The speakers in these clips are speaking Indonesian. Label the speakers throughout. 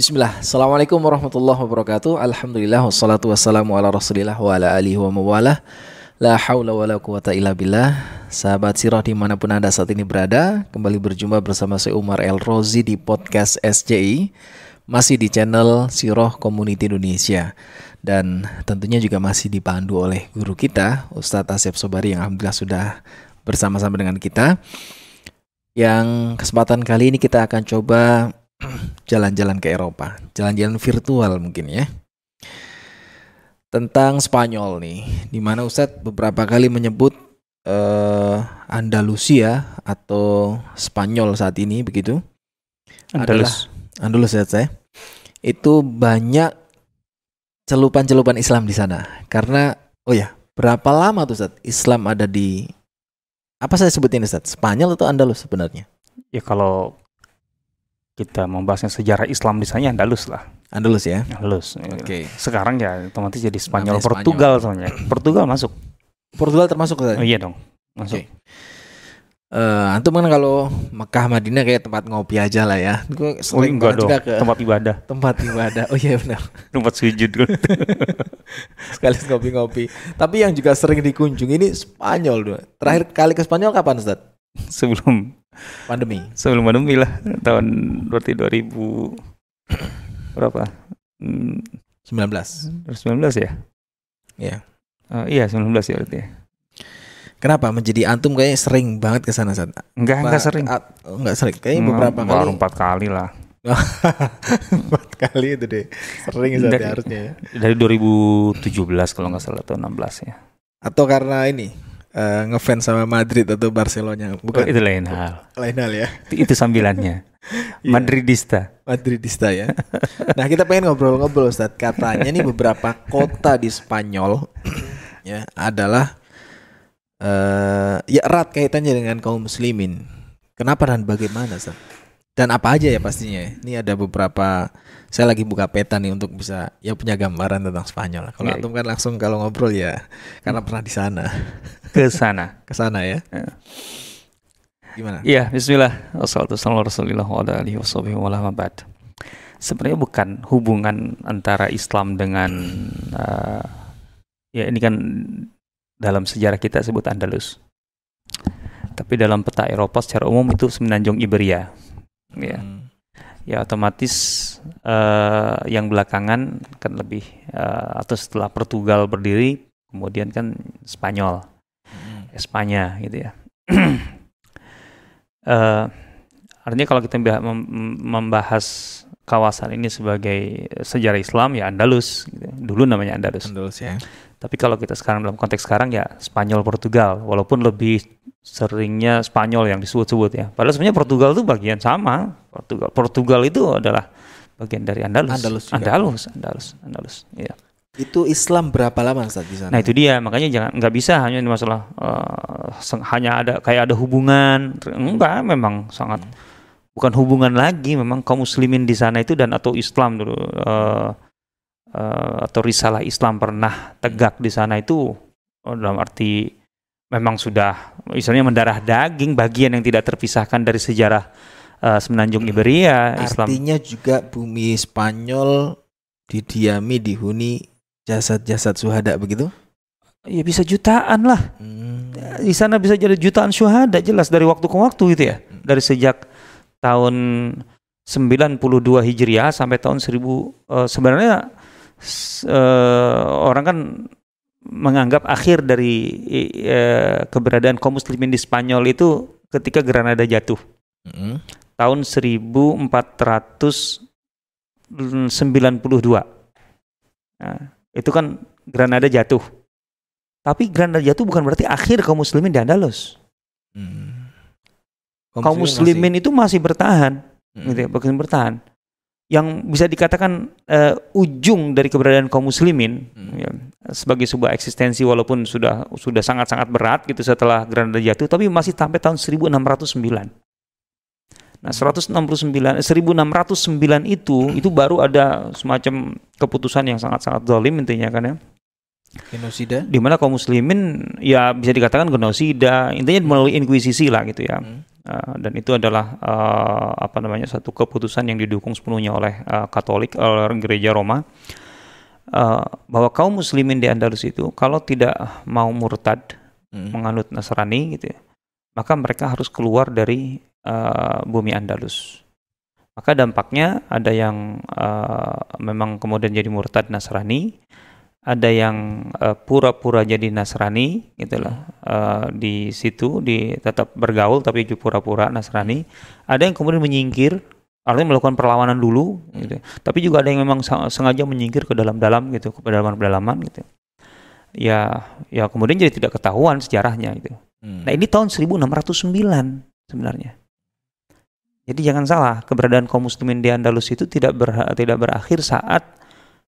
Speaker 1: Bismillah, Assalamualaikum warahmatullahi wabarakatuh. Alhamdulillah, wassalatu wassalamu ala rasulillah wa ala alihi wa mawalah. La hawla wa la quwata illa billah. Sahabat sirah di mana pun anda saat ini berada Kembali berjumpa bersama saya Umar El Rozi di podcast SJI Masih di channel Sirah Community Indonesia. Dan tentunya juga masih dipandu oleh guru kita Ustadz Asep Sobari yang Alhamdulillah sudah bersama-sama dengan kita. Yang kesempatan kali ini kita akan coba jalan-jalan ke Eropa, jalan-jalan virtual mungkin ya. Tentang Spanyol nih, di mana Ustadz beberapa kali menyebut uh, Andalusia atau Spanyol saat ini begitu.
Speaker 2: Andalus.
Speaker 1: Adalah, Andalus ya saya. Itu banyak celupan-celupan Islam di sana. Karena oh ya, berapa lama tuh Ustadz Islam ada di apa saya sebutin Ustadz? Spanyol atau Andalus sebenarnya?
Speaker 2: Ya kalau kita membahasnya sejarah Islam di sana ya Andalus lah.
Speaker 1: Andalus ya.
Speaker 2: Andalus.
Speaker 1: Oke. Okay.
Speaker 2: Sekarang ya otomatis jadi Spanyol
Speaker 1: Namanya
Speaker 2: Portugal soalnya. Portugal masuk.
Speaker 1: Portugal termasuk
Speaker 2: Oh, iya dong. Masuk.
Speaker 1: Oke. Eh, antum kan kalau Mekah Madinah kayak tempat ngopi aja lah ya. Gue
Speaker 2: Oh,
Speaker 1: sering
Speaker 2: enggak dong.
Speaker 1: juga ke
Speaker 2: Tempat ibadah,
Speaker 1: tempat ibadah. Oh iya benar.
Speaker 2: tempat sujud kan.
Speaker 1: Sekali ngopi-ngopi. Tapi yang juga sering dikunjungi ini Spanyol dua. Terakhir kali ke Spanyol kapan Ustaz?
Speaker 2: sebelum
Speaker 1: Pandemi.
Speaker 2: sebelum pandemi lah tahun berarti 2000 berapa? Hmm,
Speaker 1: 19.
Speaker 2: 2019 ya?
Speaker 1: Iya.
Speaker 2: Eh, iya 19 ya berarti. ya.
Speaker 1: Kenapa menjadi antum kayaknya sering banget ke sana Ustaz?
Speaker 2: Enggak, enggak sering.
Speaker 1: At- oh, enggak sering. Kayaknya beberapa
Speaker 2: baru
Speaker 1: kali.
Speaker 2: empat kali lah.
Speaker 1: Empat kali itu deh. Sering
Speaker 2: Dari-
Speaker 1: ya, harusnya ya.
Speaker 2: Dari 2017 kalau nggak salah atau 16 ya.
Speaker 1: Atau karena ini eh, ngefans sama Madrid atau Barcelona bukan
Speaker 2: Oh, itu lain hal.
Speaker 1: lain hal ya.
Speaker 2: Itu sambilannya.
Speaker 1: Iya.
Speaker 2: Madridista.
Speaker 1: Madridista ya. Nah kita pengen ngobrol-ngobrol Ustadz. Katanya nih beberapa kota di Spanyol ya adalah eh ya erat kaitannya dengan kaum muslimin. Kenapa dan bagaimana Ustadz? Dan apa aja ya pastinya? Ini ada beberapa. Saya lagi buka peta nih untuk bisa ya punya gambaran tentang Spanyol. Kalau
Speaker 2: Iya.
Speaker 1: antum kan langsung kalau ngobrol ya karena pernah di sana,
Speaker 2: Ke sana.
Speaker 1: ke sana ya.
Speaker 2: Ya.
Speaker 1: Gimana?
Speaker 2: Iya, bismillah. Wassalatu wassalamu ala rasulillah wa ala alihi washabihi wa ala ma ba'd. Sebenarnya bukan hubungan antara Islam dengan eh, ya ini kan dalam sejarah kita sebut Andalus. Tapi dalam peta Eropa secara umum itu semenanjung Iberia. Ya.
Speaker 1: Hmm.
Speaker 2: ya otomatis eh, yang belakangan kan lebih eh, atau setelah Portugal berdiri kemudian kan Spanyol. Espanya gitu ya. Eh, artinya kalau kita mbah- mem- membahas kawasan ini sebagai sejarah Islam ya Andalus gitu. dulu namanya Andalus.
Speaker 1: Andalus ya.
Speaker 2: tapi kalau kita sekarang dalam konteks sekarang ya Spanyol Portugal. Walaupun lebih seringnya Spanyol yang disebut-sebut ya. Padahal sebenarnya Portugal itu bagian sama. Portugal Portugal itu adalah bagian dari Andalus.
Speaker 1: Andalus juga.
Speaker 2: Andalus Andalus Andalus iya
Speaker 1: Itu Islam berapa lama Ustaz di sana?
Speaker 2: Nah itu dia. Makanya jangan nggak bisa hanya ini masalah seng- hanya ada kayak ada hubungan. Enggak memang sangat bukan hubungan lagi memang kaum muslimin di sana itu dan atau Islam dulu eh, eh, atau risalah Islam pernah tegak di sana itu oh, dalam arti memang sudah misalnya mendarah daging bagian yang tidak terpisahkan dari sejarah eh, semenanjung Iberia Islam.
Speaker 1: Artinya juga bumi Spanyol didiami dihuni jasad-jasad suhada begitu?
Speaker 2: ya bisa jutaan lah
Speaker 1: Hmm.
Speaker 2: di sana bisa jadi jutaan syuhada jelas dari waktu ke waktu gitu ya. Dari sejak tahun 92 Hijriah sampai tahun 1000 eh, sebenarnya eh, orang kan menganggap akhir dari eh, keberadaan kaum muslimin di Spanyol itu ketika Granada jatuh
Speaker 1: Mm-mm.
Speaker 2: tahun 1492. Nah, itu kan Granada jatuh. Tapi Granada jatuh bukan berarti akhir kaum muslimin di Andalus.
Speaker 1: Hmm.
Speaker 2: kaum muslimin itu masih bertahan,
Speaker 1: masih-
Speaker 2: gitu ya, bertahan. Yang bisa dikatakan eh, ujung dari keberadaan kaum muslimin
Speaker 1: Hmm.
Speaker 2: ya, sebagai sebuah eksistensi walaupun sudah sudah sangat-sangat berat gitu setelah Granada jatuh, tapi masih sampai tahun 1609. Nah, 169 1609 itu itu baru ada semacam keputusan yang sangat-sangat zalim intinya kan ya.
Speaker 1: Genosida.
Speaker 2: Di mana kaum muslimin ya bisa dikatakan genosida, intinya melalui inkuisisi lah gitu ya
Speaker 1: Hmm.
Speaker 2: uh, dan itu adalah uh, apa namanya satu keputusan yang didukung sepenuhnya oleh uh, Katolik oleh gereja Roma uh, bahwa kaum muslimin di Andalus itu kalau tidak mau murtad hmm. menganut Nasrani gitu ya maka mereka harus keluar dari uh, bumi Andalus. Maka dampaknya ada yang uh, memang kemudian jadi murtad Nasrani ada yang pura eh, pura-pura jadi Nasrani gitulah uh, di situ di tetap bergaul tapi pura-pura Nasrani. Ada yang kemudian menyingkir artinya melakukan perlawanan dulu gitu. Tapi juga ada yang memang sengaja menyingkir ke dalam-dalam gitu ke pedalaman-pedalaman gitu. Ya ya kemudian jadi tidak ketahuan sejarahnya gitu. Hmm. nah ini tahun 1609 sebenarnya jadi jangan salah keberadaan kaum muslimin di Andalus itu tidak ber, tidak berakhir saat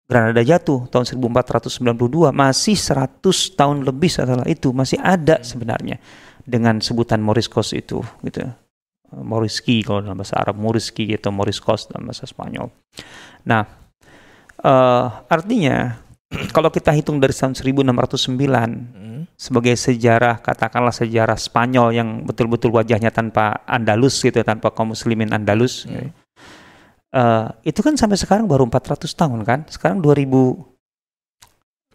Speaker 2: Granada jatuh tahun 1492 masih 100 tahun lebih setelah itu masih ada sebenarnya dengan sebutan Moriscos itu gitu. Moriski kalau dalam bahasa Arab Moriski atau Moriscos dalam bahasa Spanyol. Nah uh, artinya kalau kita hitung dari tahun 1609 hmm. Sebagai sejarah katakanlah sejarah Spanyol yang betul-betul wajahnya tanpa Andalus gitu tanpa kaum muslimin Andalus hmm. gitu Uh, itu kan sampai sekarang baru 400 tahun kan? Sekarang 2022.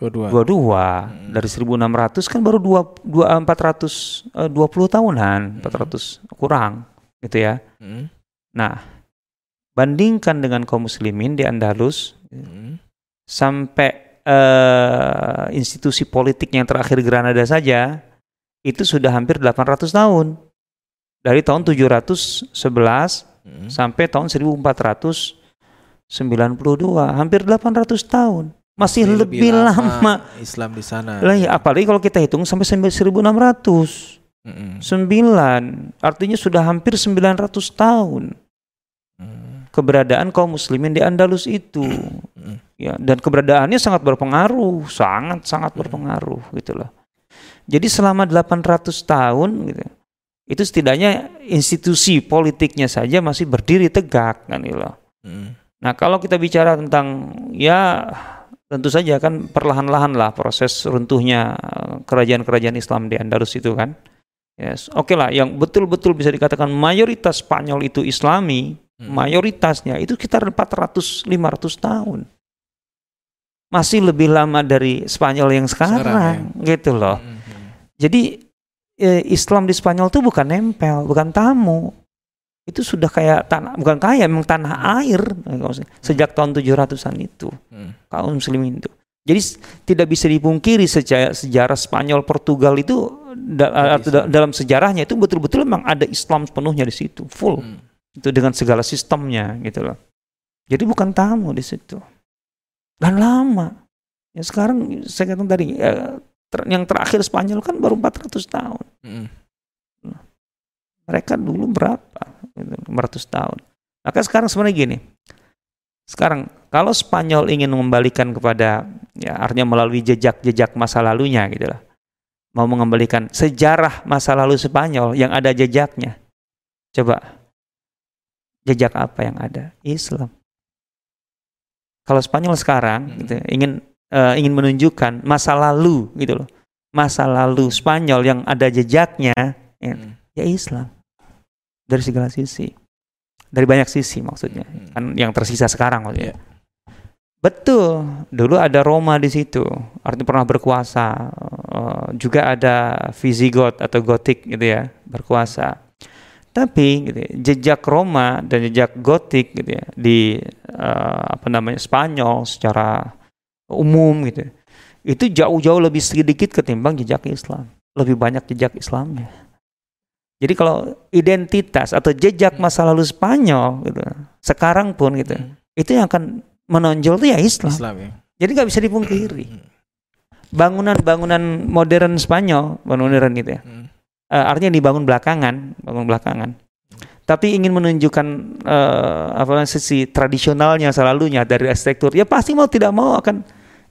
Speaker 2: 22. Hmm. Dari 1600 kan baru 2, 2 400 uh, 20 tahunan, hmm. 400 kurang gitu ya. Hmm. Nah, bandingkan dengan kaum muslimin di Andalus hmm. sampai uh, institusi politik yang terakhir Granada saja itu sudah hampir 800 tahun. Dari tahun 711 hmm. sampai tahun 1492, hampir 800 tahun. Masih lebih, lebih lama, lama
Speaker 1: Islam di sana.
Speaker 2: Lah ya, apalagi kalau kita hitung sampai 1600. Mm -hmm. 9, artinya sudah hampir 900 tahun. Mm. Keberadaan kaum muslimin di Andalus itu. Ya, dan keberadaannya sangat berpengaruh, sangat sangat mm. berpengaruh gitu loh. Jadi selama 800 tahun gitu itu setidaknya institusi politiknya saja masih berdiri tegak kan gitu Hmm. Nah kalau kita bicara tentang ya tentu saja kan perlahan-lahan lah proses runtuhnya eh, kerajaan-kerajaan Islam di Andalus itu kan. Yes, oke okay lah yang betul-betul bisa dikatakan mayoritas Spanyol itu Islami, hmm. mayoritasnya itu sekitar 400 500 tahun. Masih lebih lama dari Spanyol yang sekarang, sekarang ya. gitu loh. Hmm. hmm. Jadi eh, Islam di Spanyol itu bukan nempel, bukan tamu. Itu sudah kayak tanah, bukan kayak memang tanah air sejak tahun 700-an itu. Hmm. Kaum muslimin itu. Jadi tidak bisa dipungkiri sejarah, sejarah Spanyol Portugal itu da, da, dalam sejarahnya itu betul-betul memang ada Islam sepenuhnya di situ, full. Hmm. Itu dengan segala sistemnya gitu loh. Jadi bukan tamu di situ. Dan lama. Ya sekarang saya katakan tadi ya, ter, yang terakhir Spanyol kan baru 400 tahun. Mm. Mereka dulu berapa? 500 tahun. Maka sekarang sebenarnya gini. Sekarang kalau Spanyol ingin mengembalikan kepada ya artinya melalui jejak-jejak masa lalunya gitu lah. Mau mengembalikan sejarah masa lalu Spanyol yang ada jejaknya. Coba jejak apa yang ada? Islam. Kalau Spanyol sekarang hmm. gitu, ingin uh, ingin menunjukkan masa lalu gitu loh. Masa lalu Spanyol yang ada jejaknya ya, hmm. ya Islam. Dari segala sisi. Dari banyak sisi maksudnya. Hmm. kan yang tersisa sekarang maksudnya. Yeah. betul. Dulu ada Roma di situ. Artinya pernah berkuasa. Uh, juga ada Visigoth atau Gotik gitu ya berkuasa tapi gitu ya, jejak Roma dan jejak Gotik gitu ya di uh, apa namanya Spanyol secara umum gitu itu jauh-jauh lebih sedikit ketimbang jejak Islam lebih banyak jejak Islamnya jadi kalau identitas atau jejak masa lalu Spanyol gitu sekarang pun gitu hmm. itu yang akan menonjol itu ya Islam, Islam ya. jadi nggak bisa dipungkiri hmm. bangunan-bangunan modern Spanyol bangunan modern gitu ya hmm. Uh, artinya dibangun belakangan bangun belakangan. Tapi ingin menunjukkan uh, apa sisi tradisionalnya selalunya dari arsitektur ya pasti mau tidak mau akan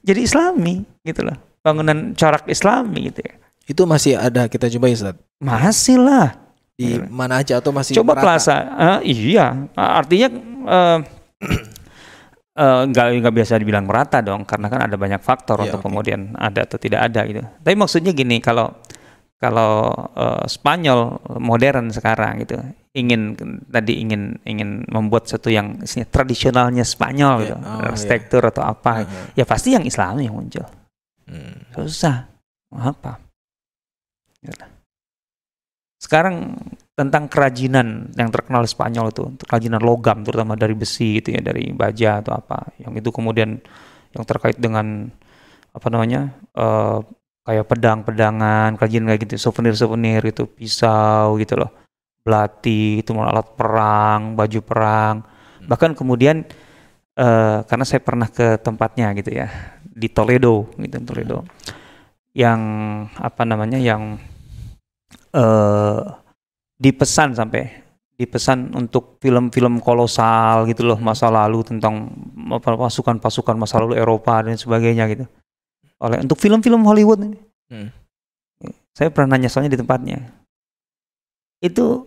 Speaker 2: jadi Islami gitu loh. Bangunan corak Islami gitu ya.
Speaker 1: Itu masih ada kita coba ya Ustaz?
Speaker 2: Masih lah.
Speaker 1: Di mana aja atau masih
Speaker 2: coba merata? plaza. Uh, iya. Artinya uh, nggak uh, nggak biasa dibilang merata dong karena kan ada banyak faktor ya, untuk okay. kemudian ada atau tidak ada gitu. Tapi maksudnya gini kalau kalau uh, Spanyol modern sekarang gitu ingin tadi ingin ingin membuat sesuatu yang isinya tradisionalnya Spanyol
Speaker 1: Yeah.
Speaker 2: gitu,
Speaker 1: Oh,
Speaker 2: arsitektur atau apa,
Speaker 1: Uh-huh.
Speaker 2: ya pasti yang Islam yang muncul.
Speaker 1: Hmm.
Speaker 2: Susah. Apa? Gitu. Sekarang tentang kerajinan yang terkenal Spanyol itu, kerajinan logam terutama dari besi gitu ya, dari baja atau apa, yang itu kemudian yang terkait dengan apa namanya eh, kayak pedang-pedangan, kerajinan kayak gitu, souvenir-souvenir itu, pisau gitu loh, belati itu alat perang, baju perang, bahkan kemudian eh, karena saya pernah ke tempatnya gitu ya di Toledo gitu Toledo. Yang apa namanya yang eh dipesan sampai dipesan untuk film-film kolosal gitu loh masa lalu tentang pasukan-pasukan masa lalu Eropa dan sebagainya gitu oleh untuk film-film Hollywood ini
Speaker 1: Hmm.
Speaker 2: saya pernah nanya soalnya di tempatnya itu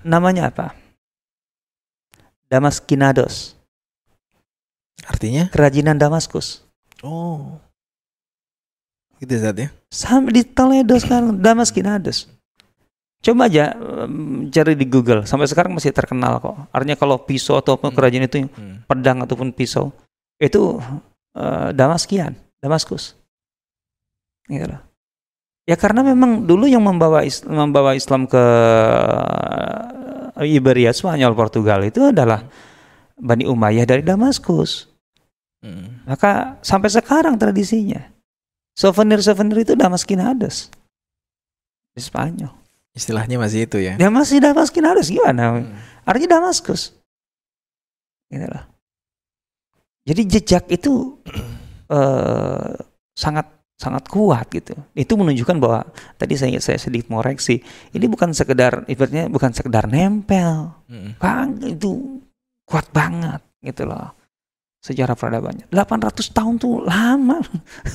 Speaker 2: namanya apa Damaskinados
Speaker 1: Artinya?
Speaker 2: kerajinan Damaskus
Speaker 1: Oh. Gitu Zat ya?
Speaker 2: sampai di Toledo sekarang Damaskinados coba aja em, cari di Google sampai sekarang masih terkenal kok artinya kalau pisau atau apa
Speaker 1: Hmm.
Speaker 2: kerajinan itu
Speaker 1: Hmm.
Speaker 2: pedang ataupun pisau itu eh, Damaskian Damaskus gitu loh. ya karena memang dulu yang membawa Is- membawa Islam ke eh, Iberia Spanyol Portugal itu adalah Bani Umayyah dari Damaskus
Speaker 1: Hmm.
Speaker 2: maka sampai sekarang tradisinya souvenir-souvenir itu Damaskinados di Spanyol
Speaker 1: Istilahnya masih itu ya.
Speaker 2: Ya masih Damaskinados gimana?
Speaker 1: Hmm.
Speaker 2: Artinya Damaskus. Gitu loh. Jadi jejak itu eh, sangat sangat kuat gitu. Itu menunjukkan bahwa tadi saya saya sedikit mau reaksi. Ini bukan sekedar ibaratnya bukan sekedar nempel.
Speaker 1: Hmm.
Speaker 2: Bang, itu kuat banget gitu loh. Sejarah peradabannya. 800 tahun tuh lama.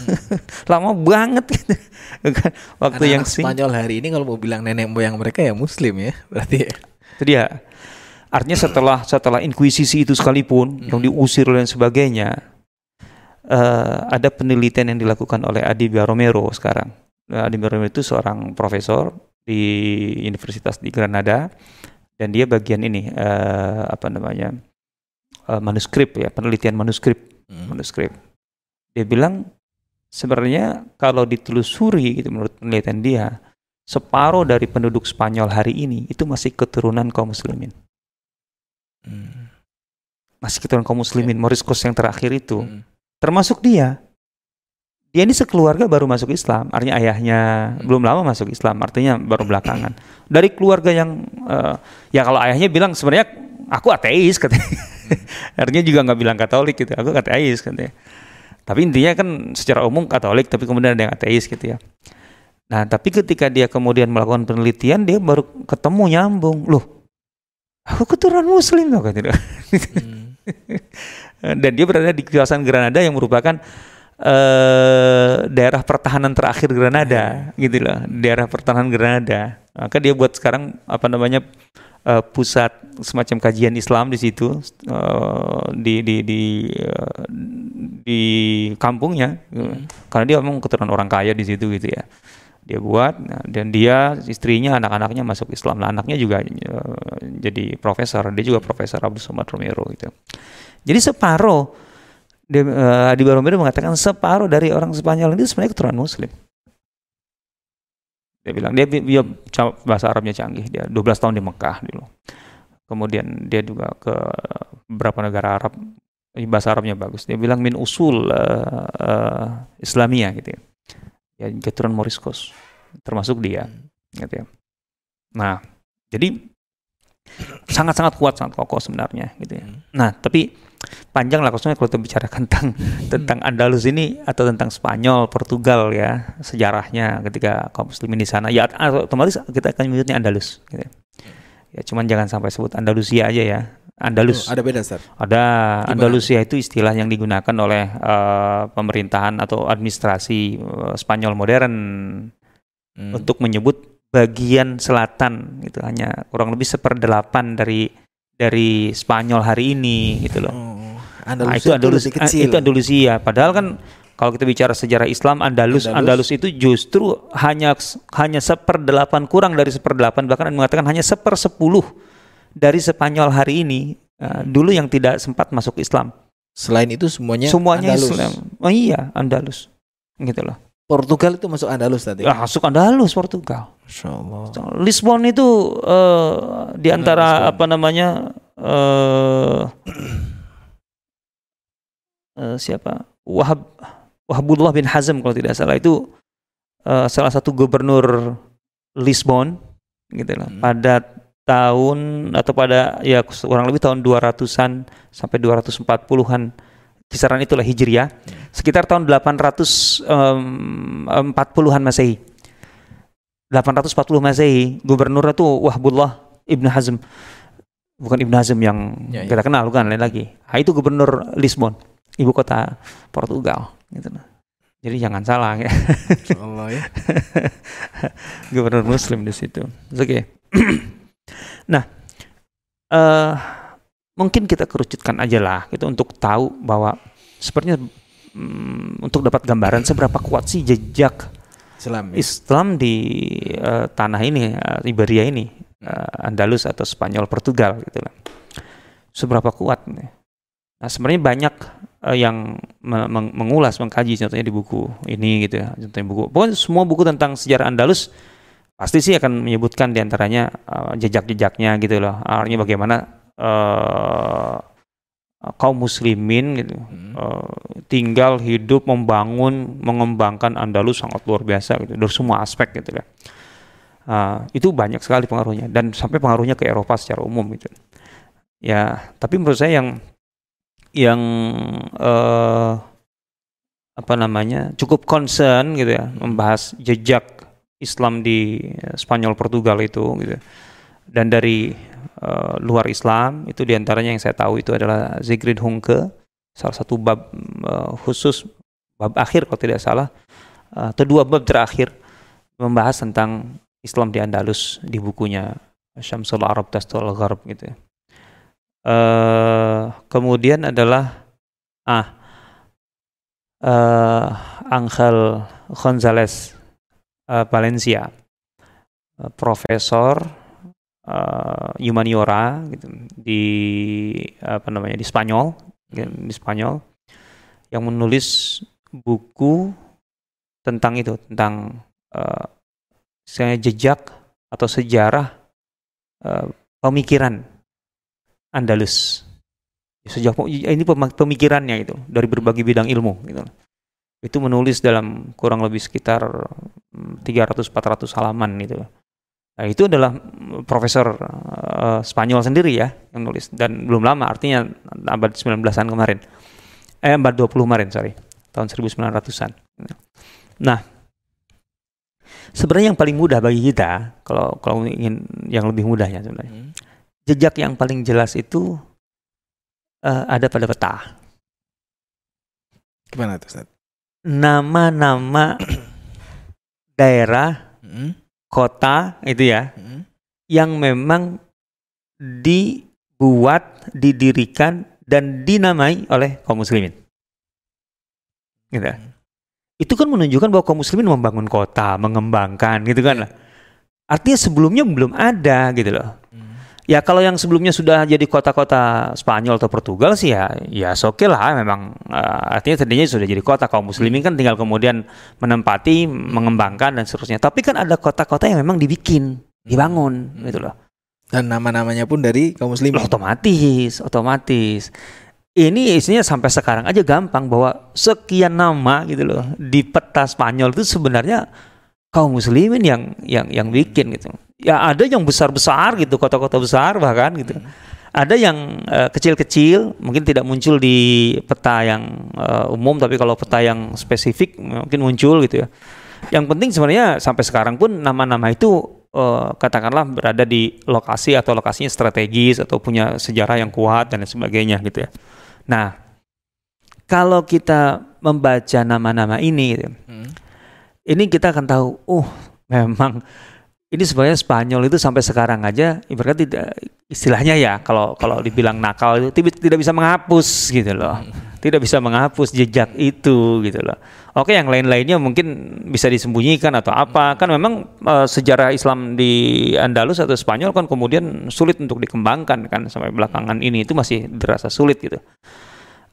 Speaker 2: lama banget gitu. Bukan Waktu yang
Speaker 1: Anak-anak
Speaker 2: sing
Speaker 1: Spanyol hari ini kalau mau bilang nenek moyang mereka ya Muslim ya, berarti. ya.
Speaker 2: Itu dia. Artinya setelah setelah inkuisisi itu sekalipun yang diusir dan sebagainya, eh, ada penelitian yang dilakukan oleh Adi Romero sekarang. Nah, Adi Romero itu seorang profesor di Universitas di Granada dan dia bagian ini eh, apa namanya eh, manuskrip ya penelitian manuskrip
Speaker 1: Hmm.
Speaker 2: manuskrip. Dia bilang sebenarnya kalau ditelusuri gitu menurut penelitian dia, separuh dari penduduk Spanyol hari ini itu masih keturunan kaum muslimin.
Speaker 1: Hmm.
Speaker 2: Masih keturunan kaum muslimin. Moriscos yang terakhir itu
Speaker 1: Hmm.
Speaker 2: Termasuk dia. Dia ini sekeluarga baru masuk Islam. Artinya ayahnya
Speaker 1: Hmm.
Speaker 2: belum lama masuk Islam, artinya baru belakangan. Dari keluarga yang eh, ya kalau ayahnya bilang sebenarnya aku ateis katanya. artinya juga nggak bilang Katolik gitu. Aku ateis katanya. Tapi intinya kan secara umum Katolik, tapi kemudian ada yang ateis gitu ya. Nah, tapi ketika dia kemudian melakukan penelitian, dia baru ketemu nyambung. Loh, aku keturunan Muslim loh katanya.
Speaker 1: Hmm.
Speaker 2: Dan dia berada di kawasan Granada yang merupakan eh, daerah pertahanan terakhir Granada, gitu loh, daerah pertahanan Granada. Maka dia buat sekarang apa namanya eh, pusat semacam kajian Islam di situ eh, di di di eh, di kampungnya, karena dia memang keturunan orang kaya di situ gitu ya. Dia buat nah, dan dia istrinya anak-anaknya masuk Islam. Nah, anaknya juga eh, jadi profesor. Dia juga profesor Abdul Somad Romero gitu. Jadi separuh dia, eh, Adi Baromiro mengatakan separuh dari orang Spanyol itu sebenarnya keturunan Muslim. Dia bilang dia, dia bahasa Arabnya canggih. Dia 12 tahun di Mekah dulu. Kemudian dia juga ke beberapa negara Arab. Bahasa Arabnya bagus. Dia bilang min usul eh, eh, Islamiyah gitu ya. Ya keturunan Moriscos termasuk dia gitu ya. Nah, jadi sangat-sangat kuat, sangat kokoh sebenarnya gitu ya.
Speaker 1: Hmm.
Speaker 2: Nah, tapi panjang lah khususnya kalau kita bicara tentang tentang Andalus ini atau tentang Spanyol, Portugal ya sejarahnya ketika kaum muslimin di sana ya otomatis kita akan menyebutnya Andalus. Gitu. Ya cuman jangan sampai sebut Andalusia aja ya. Andalus.
Speaker 1: Oh, ada beda, Ustaz.
Speaker 2: Ada
Speaker 1: Gimana?
Speaker 2: Andalusia itu istilah yang digunakan oleh eh, pemerintahan atau administrasi eh, Spanyol modern
Speaker 1: Hmm.
Speaker 2: untuk menyebut bagian selatan itu hanya kurang lebih seperdelapan dari dari Spanyol hari ini gitu loh.
Speaker 1: Oh,
Speaker 2: Nah,
Speaker 1: Andalusia
Speaker 2: itu Andalus,
Speaker 1: lebih
Speaker 2: eh,
Speaker 1: kecil.
Speaker 2: itu Andalusia. Padahal kan kalau kita bicara sejarah Islam Andalus
Speaker 1: Andalus.
Speaker 2: Andalus, itu justru hanya hanya seperdelapan kurang dari seperdelapan bahkan mengatakan hanya sepersepuluh dari Spanyol hari ini uh, dulu yang tidak sempat masuk Islam
Speaker 1: Selain itu semuanya
Speaker 2: semuanya
Speaker 1: Andalus.
Speaker 2: Islam oh iya Andalus gitu loh
Speaker 1: Portugal itu masuk Andalus tadi.
Speaker 2: Ah, masuk Andalus Portugal
Speaker 1: Masya Allah.
Speaker 2: Lisbon itu eh, di antara
Speaker 1: Lisbon.
Speaker 2: apa namanya eh eh, siapa? Wahab Wahabullah bin Hazm kalau tidak salah. Itu eh, salah satu gubernur Lisbon gitu lah.
Speaker 1: Hmm.
Speaker 2: pada tahun atau pada ya kurang lebih tahun 200-an sampai 240-an kisaran itulah Hijriah. Sekitar tahun 840-an Masehi. 840 Masehi gubernur itu Wahbullah Ibn Hazm. Bukan Ibn Hazm yang
Speaker 1: Ya, ya.
Speaker 2: kita kenal bukan lain lagi. Nah, itu gubernur Lisbon ibu kota Portugal gitu nah. jadi jangan salah ya
Speaker 1: Allah ya.
Speaker 2: gubernur muslim di situ oke nah eh mungkin kita kerucutkan aja lah gitu untuk tahu bahwa sepertinya mm, untuk dapat gambaran seberapa kuat sih jejak
Speaker 1: Islam. ya.
Speaker 2: Islam di eh, tanah ini eh, Iberia ini eh, Andalus atau Spanyol Portugal gitu lah seberapa kuat nih. Nah sebenarnya banyak eh, yang me- meng- mengulas mengkaji contohnya di buku ini gitu ya contohnya buku. Pokoknya semua buku tentang sejarah Andalus pasti sih akan menyebutkan di antaranya eh, jejak-jejaknya gitu loh. Artinya bagaimana eh, kaum muslimin gitu
Speaker 1: Hmm.
Speaker 2: eh, tinggal hidup membangun mengembangkan Andalus sangat luar biasa gitu dari semua aspek gitu ya Ah, itu banyak sekali pengaruhnya dan sampai pengaruhnya ke Eropa secara umum gitu. Ya tapi menurut saya yang yang eh, apa namanya cukup concern gitu ya membahas jejak Islam di Spanyol Portugal itu gitu dan dari eh, luar Islam itu di antaranya yang saya tahu itu adalah Sigrid Hunke salah satu bab eh, khusus bab akhir kalau tidak salah eh, atau dua bab terakhir membahas tentang Islam di Andalus di bukunya Syamsul Arab Tastul Gharb gitu ya. Eh, kemudian adalah ah eh, Angel González eh, Valencia. Eh, profesor eh, humaniora gitu di apa namanya di Spanyol gitu, di Spanyol yang menulis buku tentang itu tentang misalnya jejak atau sejarah eh, pemikiran Andalus. Sejak ini pema- pemikirannya itu dari berbagai bidang ilmu gitu. Itu menulis dalam kurang lebih sekitar 300-400 halaman itu nah, itu adalah mm, profesor eh, Spanyol sendiri ya yang nulis dan belum lama artinya abad 19-an kemarin. Eh abad 20 kemarin sorry tahun 1900-an nah sebenarnya yang paling mudah bagi kita kalau kalau ingin yang lebih mudahnya sebenarnya
Speaker 1: Hmm.
Speaker 2: Jejak yang paling jelas itu eh, ada pada peta
Speaker 1: Gimana tuh Ustaz?
Speaker 2: nama-nama daerah
Speaker 1: Hmm.
Speaker 2: kota itu ya
Speaker 1: Hmm.
Speaker 2: yang memang dibuat didirikan dan dinamai oleh kaum muslimin gitu ya. itu kan menunjukkan bahwa kaum muslimin membangun kota mengembangkan gitu kan lah artinya sebelumnya belum ada gitu loh
Speaker 1: Hmm.
Speaker 2: Ya kalau yang sebelumnya sudah jadi kota-kota Spanyol atau Portugal sih ya ya oke lah. Memang eh, artinya tadinya sudah jadi kota kaum muslimin kan tinggal kemudian menempati mengembangkan dan seterusnya. Tapi kan ada kota-kota yang memang dibikin dibangun
Speaker 1: Hmm.
Speaker 2: gitu loh.
Speaker 1: Dan nama-namanya pun dari kaum muslimin.
Speaker 2: Loh, otomatis otomatis. Ini isinya sampai sekarang aja gampang bahwa sekian nama gitu loh di peta Spanyol itu sebenarnya kaum muslimin yang yang yang bikin gitu ya ada yang besar-besar gitu kota-kota besar bahkan gitu. Ada yang eh, kecil-kecil mungkin tidak muncul di peta yang eh, umum tapi kalau peta yang spesifik mungkin muncul gitu ya. Yang penting sebenarnya sampai sekarang pun nama-nama itu eh, katakanlah berada di lokasi atau lokasinya strategis atau punya sejarah yang kuat dan sebagainya gitu ya. Nah kalau kita membaca nama-nama ini gitu,
Speaker 1: Hmm.
Speaker 2: ini kita akan tahu, oh memang ini sebenarnya Spanyol itu sampai sekarang aja ibaratnya tidak istilahnya ya kalau kalau dibilang nakal itu tidak, bisa menghapus gitu loh. tidak bisa menghapus jejak itu gitu loh. Oke, yang lain-lainnya mungkin bisa disembunyikan atau apa. Kan memang uh, sejarah Islam di Andalus atau Spanyol kan kemudian sulit untuk dikembangkan kan sampai belakangan ini itu masih dirasa sulit gitu.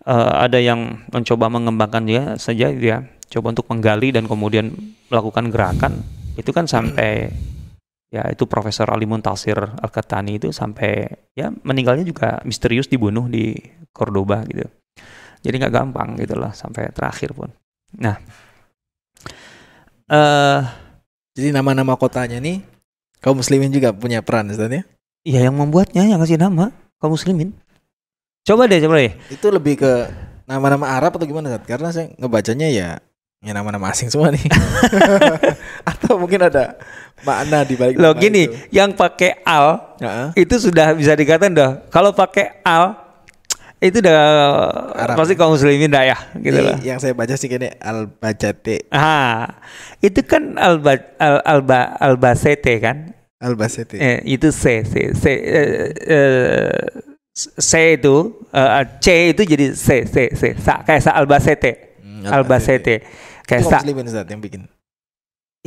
Speaker 2: Uh, ada yang mencoba mengembangkan dia saja dia coba untuk menggali dan kemudian melakukan gerakan itu kan sampai ya itu Profesor Ali Muntasir Al-Katani itu sampai ya meninggalnya juga misterius dibunuh di Cordoba gitu. Jadi nggak gampang gitu lah sampai terakhir pun. Nah,
Speaker 1: uh, jadi nama-nama kotanya nih kaum muslimin juga punya peran Ustaz ya?
Speaker 2: Iya yang membuatnya yang kasih nama kaum muslimin. Coba deh, coba deh.
Speaker 1: Itu lebih ke nama-nama Arab atau gimana? Karena saya ngebacanya ya ya nama-nama asing semua nih. Atau mungkin ada makna di balik
Speaker 2: Loh gini, itu. yang pakai al uh-huh. itu sudah bisa dikatakan dah. Kalau pakai al itu udah Arab. pasti kaum muslimin dah ya gitu loh.
Speaker 1: Yang saya baca sih kayaknya al bajate.
Speaker 2: Ah, itu kan al al al, al basete kan?
Speaker 1: Al basete.
Speaker 2: Eh, itu c c c eh, eh, C itu uh, C itu jadi C C C sa, kayak sa albasete hmm, albasete
Speaker 1: kayak sa muslimin Ustaz yang bikin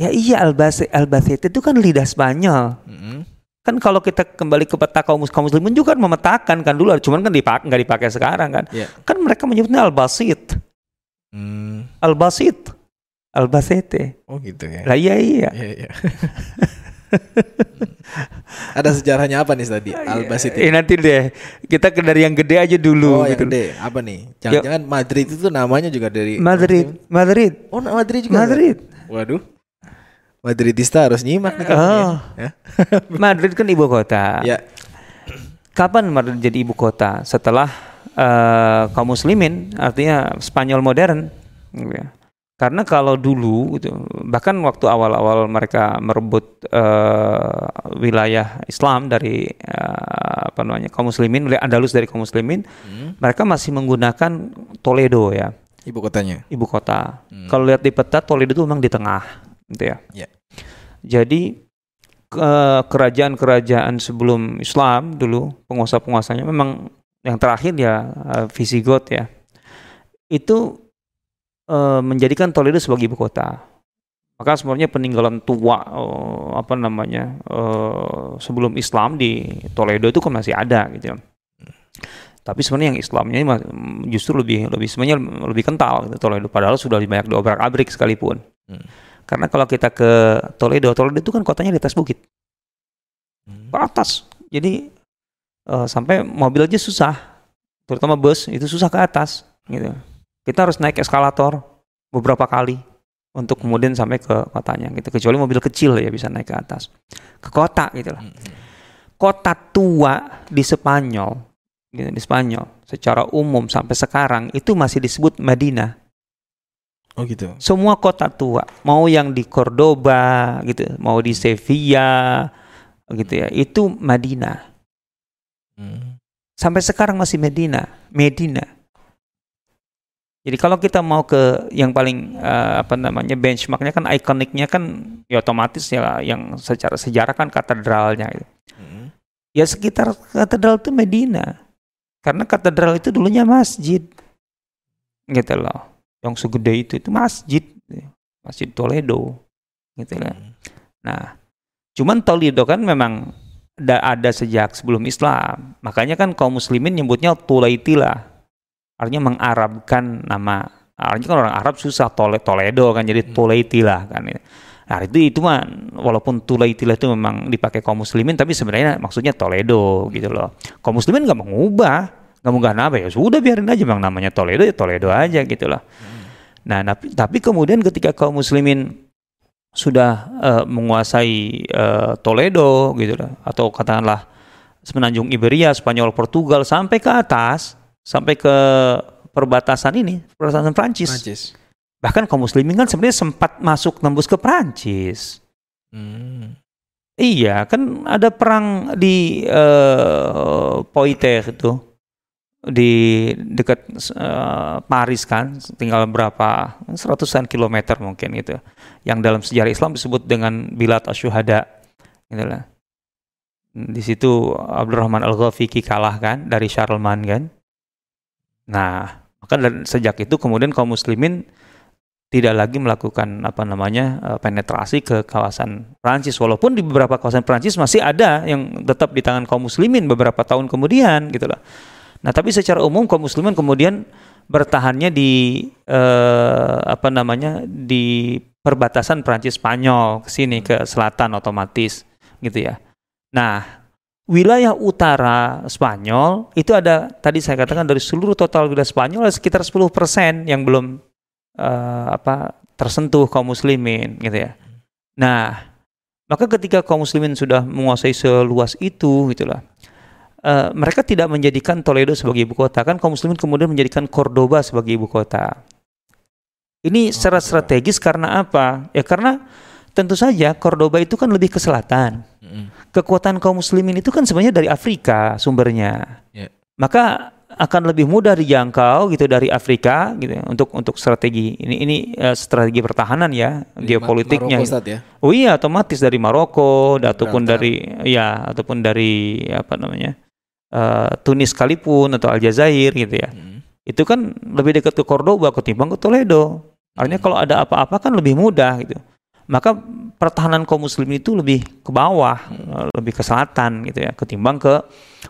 Speaker 2: ya iya albasete albasete itu kan lidah Spanyol -hmm. kan kalau kita kembali ke peta kaum, kaum muslimin juga kan memetakan kan dulu cuman kan dipakai nggak dipakai sekarang kan yeah. kan mereka menyebutnya albasit hmm. albasit albasete
Speaker 1: oh gitu ya
Speaker 2: lah iya iya, iya, iya.
Speaker 1: Ada sejarahnya apa nih tadi? Alba City.
Speaker 2: Eh nanti deh. Kita ke dari yang gede aja dulu.
Speaker 1: Oh, gitu. yang gede. Apa nih? Jangan-jangan Madrid itu namanya juga dari
Speaker 2: Madrid. Madrid.
Speaker 1: Oh, Madrid juga.
Speaker 2: Madrid.
Speaker 1: Waduh. Madridista harus nyimak nih
Speaker 2: oh. ya. Madrid kan ibu kota.
Speaker 1: Ya.
Speaker 2: Kapan Madrid jadi ibu kota? Setelah uh, kaum muslimin, artinya Spanyol modern. Ya. Karena kalau dulu gitu, bahkan waktu awal-awal mereka merebut uh, wilayah Islam dari uh, apa namanya kaum muslimin, wilayah Andalus dari kaum muslimin, hmm. mereka masih menggunakan Toledo ya.
Speaker 1: Ibu kotanya.
Speaker 2: Ibu kota. Hmm. Kalau lihat di peta Toledo itu memang di tengah, gitu ya. Yeah. Jadi kerajaan-kerajaan sebelum Islam dulu penguasa-penguasanya memang yang terakhir ya uh, Visigoth ya. Itu uh, menjadikan Toledo sebagai ibu kota. Maka sebenarnya peninggalan tua uh, apa namanya uh, sebelum Islam di Toledo itu kan masih ada gitu. Tapi sebenarnya yang Islamnya justru lebih lebih sebenarnya lebih kental gitu, Toledo padahal sudah banyak diobrak-abrik sekalipun. Hmm. Karena kalau kita ke Toledo, Toledo itu kan kotanya di atas bukit. Hmm. Ke atas. Jadi uh, sampai mobil aja susah. Terutama bus itu susah ke atas gitu kita harus naik eskalator beberapa kali untuk kemudian sampai ke kotanya gitu kecuali mobil kecil ya bisa naik ke atas ke kota gitu lah kota tua di Spanyol gitu di Spanyol secara umum sampai sekarang itu masih disebut Madinah
Speaker 1: Oh gitu.
Speaker 2: Semua kota tua, mau yang di Cordoba gitu, mau di Sevilla gitu ya, itu Madinah. Hmm. Sampai sekarang masih Medina, Medina. Jadi kalau kita mau ke yang paling uh, apa namanya benchmarknya kan ikoniknya kan ya otomatis ya yang secara sejarah kan katedralnya itu. Hmm. Ya sekitar katedral itu Medina. Karena katedral itu dulunya masjid. Gitu loh. Yang segede itu itu masjid. Masjid Toledo. Gitu lah. Hmm. Nah, cuman Toledo kan memang ada, ada sejak sebelum Islam. Makanya kan kaum muslimin nyebutnya Tulaitila artinya mengarabkan nama artinya kan orang Arab susah tole Toledo kan jadi hmm. Tulaiti lah kan nah itu itu mah walaupun Tulaiti itu memang dipakai kaum muslimin tapi sebenarnya maksudnya Toledo gitu loh kaum muslimin nggak mengubah nggak mengubah nama ya sudah biarin aja bang namanya Toledo ya Toledo aja gitu loh hmm. nah tapi tapi kemudian ketika kaum muslimin sudah uh, menguasai uh, Toledo gitu loh atau katakanlah semenanjung Iberia Spanyol Portugal sampai ke atas sampai ke perbatasan ini, perbatasan Prancis. Prancis. Bahkan kaum muslimin kan sebenarnya sempat masuk tembus ke Prancis. Hmm. Iya, kan ada perang di uh, Poitiers itu di dekat uh, Paris kan, tinggal berapa seratusan kilometer mungkin gitu. Yang dalam sejarah Islam disebut dengan Bilat Asyuhada. Gitu lah. Di situ Abdurrahman Al-Ghafiqi kalah kan dari Charlemagne kan. Nah, Maka dari, sejak itu kemudian kaum muslimin tidak lagi melakukan apa namanya eh, penetrasi ke kawasan Prancis walaupun di beberapa kawasan Prancis masih ada yang tetap di tangan kaum muslimin beberapa tahun kemudian gitu loh. Nah, tapi secara umum kaum muslimin kemudian bertahannya di eh, apa namanya di perbatasan Prancis Spanyol ke sini ke selatan otomatis gitu ya. Nah, wilayah utara Spanyol itu ada tadi saya katakan dari seluruh total wilayah Spanyol ada sekitar 10% yang belum uh, apa tersentuh kaum muslimin gitu ya. Nah, maka ketika kaum muslimin sudah menguasai seluas itu gitulah. Uh, mereka tidak menjadikan Toledo sebagai ibu kota kan kaum muslimin kemudian menjadikan Cordoba sebagai ibu kota. Ini oh, secara strategis karena apa? Ya karena tentu saja Cordoba itu kan lebih ke selatan. Kekuatan kaum muslimin itu kan sebenarnya dari Afrika sumbernya. Yeah. Maka akan lebih mudah dijangkau gitu dari Afrika gitu ya, untuk untuk strategi ini ini uh, strategi pertahanan ya dari geopolitiknya. Maroko, ya? Oh iya otomatis dari Maroko ataupun dari ya ataupun dari apa namanya uh, Tunis sekalipun atau Aljazair gitu ya. Hmm. Itu kan lebih dekat ke Cordoba ketimbang ke Toledo. Artinya hmm. kalau ada apa-apa kan lebih mudah gitu. Maka pertahanan kaum muslim itu lebih ke bawah, lebih ke selatan gitu ya ketimbang ke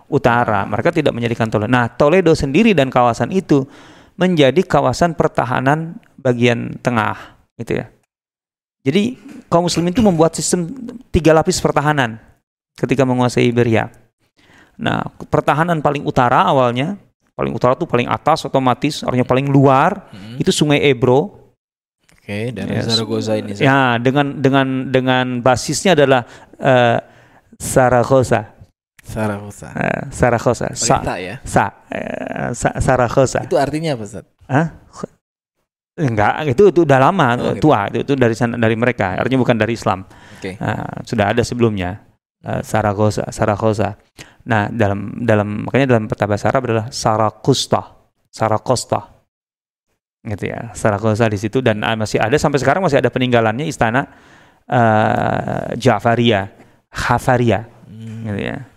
Speaker 2: utara. Mereka tidak menjadikan Toledo. Nah, Toledo sendiri dan kawasan itu menjadi kawasan pertahanan bagian tengah, gitu ya. Jadi kaum muslim itu membuat sistem tiga lapis pertahanan ketika menguasai Iberia. Nah, pertahanan paling utara awalnya, paling utara itu paling atas otomatis, artinya paling luar, hmm. itu Sungai Ebro.
Speaker 1: Oke, okay, dari ya, Zaragoza ini.
Speaker 2: Ya, dengan dengan dengan basisnya adalah uh, Zaragoza.
Speaker 1: Saragosa.
Speaker 2: Uh, Saragosa.
Speaker 1: Sa, ya?
Speaker 2: Sa, uh, sa Saragosa.
Speaker 1: Itu artinya apa, Ustaz?
Speaker 2: Hah? Enggak, itu itu udah lama, oh, gitu. tua, itu, itu dari sana dari mereka. Artinya bukan dari Islam. Okay. Uh, sudah ada sebelumnya. Uh, Saragosa, Saragosa. Nah, dalam dalam makanya dalam peta bahasa Arab adalah Sarakusta. Sarakosta. Gitu ya. Saragosa di situ dan uh, masih ada sampai sekarang masih ada peninggalannya istana uh, Jafaria, Hafaria. Hmm. Gitu ya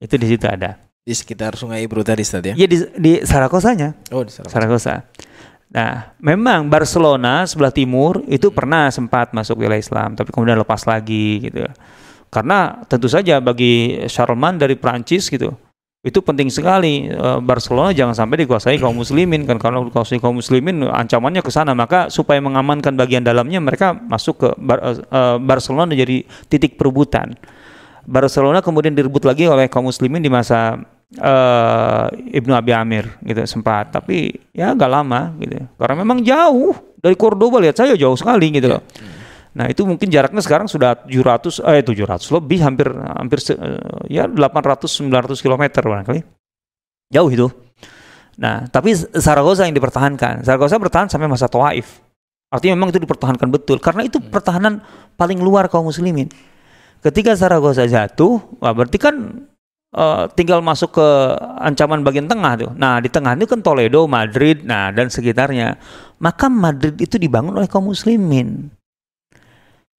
Speaker 2: itu di situ ada.
Speaker 1: Di sekitar Sungai Ebro tadi Ustaz ya?
Speaker 2: Iya di, di Sarakosanya.
Speaker 1: Oh, di Sarakosa.
Speaker 2: Saragosa. Nah, memang Barcelona sebelah timur itu hmm. pernah sempat masuk wilayah Islam, tapi kemudian lepas lagi gitu. Karena tentu saja bagi Charlemagne dari Prancis gitu, itu penting sekali. Eh, Barcelona jangan sampai dikuasai kaum muslimin kan. Kalau dikuasai kaum muslimin ancamannya ke sana. Maka supaya mengamankan bagian dalamnya mereka masuk ke Bar uh, Barcelona jadi titik perebutan. Barcelona kemudian direbut lagi oleh kaum muslimin di masa uh, Ibnu Abi Amir gitu sempat. Tapi ya agak lama gitu. Karena memang jauh dari Cordoba lihat saya jauh sekali gitu loh. Yeah. Nah, itu mungkin jaraknya sekarang sudah 700 eh 700 lebih hampir hampir uh, ya 800 900 km barangkali. Jauh itu. Nah, tapi Saragossa yang dipertahankan. Saragossa bertahan sampai masa Taif. Artinya memang itu dipertahankan betul karena itu hmm. pertahanan paling luar kaum muslimin. Ketika Saragossa jatuh, wah berarti kan uh, tinggal masuk ke ancaman bagian tengah tuh. Nah, di tengah itu kan Toledo, Madrid, nah dan sekitarnya. Maka Madrid itu dibangun oleh kaum muslimin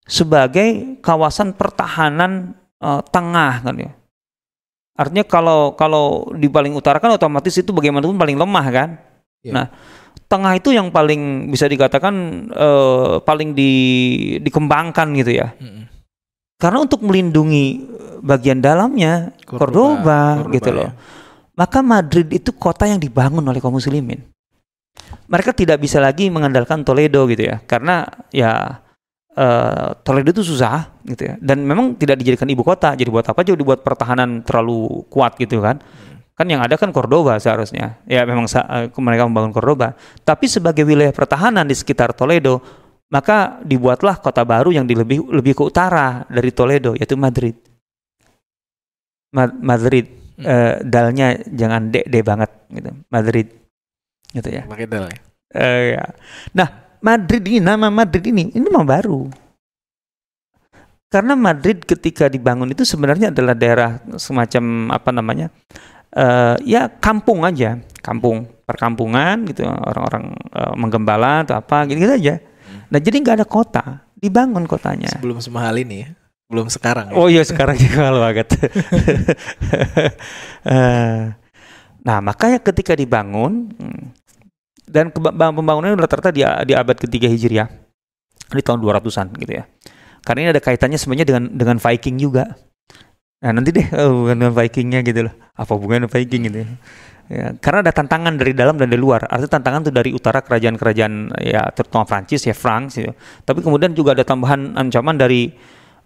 Speaker 2: sebagai kawasan pertahanan uh, tengah kan ya. Artinya kalau kalau di paling utara kan otomatis itu bagaimanapun paling lemah kan. Ya. Nah, tengah itu yang paling bisa dikatakan uh, paling di, dikembangkan gitu ya. Mm -mm. Karena untuk melindungi bagian dalamnya Cordoba, Cordoba, Cordoba gitu loh. Ya. Maka Madrid itu kota yang dibangun oleh kaum muslimin. Mereka tidak bisa lagi mengandalkan Toledo gitu ya. Karena ya uh, Toledo itu susah gitu ya. Dan memang tidak dijadikan ibu kota. Jadi buat apa aja dibuat pertahanan terlalu kuat gitu kan. Kan yang ada kan Cordoba seharusnya. Ya memang uh, mereka membangun Cordoba. Tapi sebagai wilayah pertahanan di sekitar Toledo, maka dibuatlah kota baru yang di lebih lebih ke utara dari Toledo yaitu Madrid. Ma Madrid hmm. uh, dalnya jangan d d banget gitu. Madrid. Gitu ya.
Speaker 1: Pakai dal ya.
Speaker 2: Uh, ya. Nah, Madrid ini nama Madrid ini ini nama baru. Karena Madrid ketika dibangun itu sebenarnya adalah daerah semacam apa namanya? Uh, ya kampung aja, kampung, perkampungan gitu, orang-orang uh, menggembala atau apa gitu-gitu aja Nah jadi nggak ada kota, dibangun kotanya.
Speaker 1: Sebelum semahal ini ya? Belum sekarang
Speaker 2: ya? Oh iya sekarang juga mahal banget. Eh, nah makanya ketika dibangun, hmm, Dan pembangunannya rata-rata di, di abad ketiga Hijriah. Di tahun 200-an gitu ya. Karena ini ada kaitannya sebenarnya dengan dengan Viking juga. Nah nanti deh oh, dengan Vikingnya gitu loh. Apa hubungannya Viking gitu ya. ya. Karena ada tantangan dari dalam dan dari luar. Artinya tantangan tuh dari utara kerajaan-kerajaan ya terutama Prancis ya France gitu. Tapi kemudian juga ada tambahan ancaman dari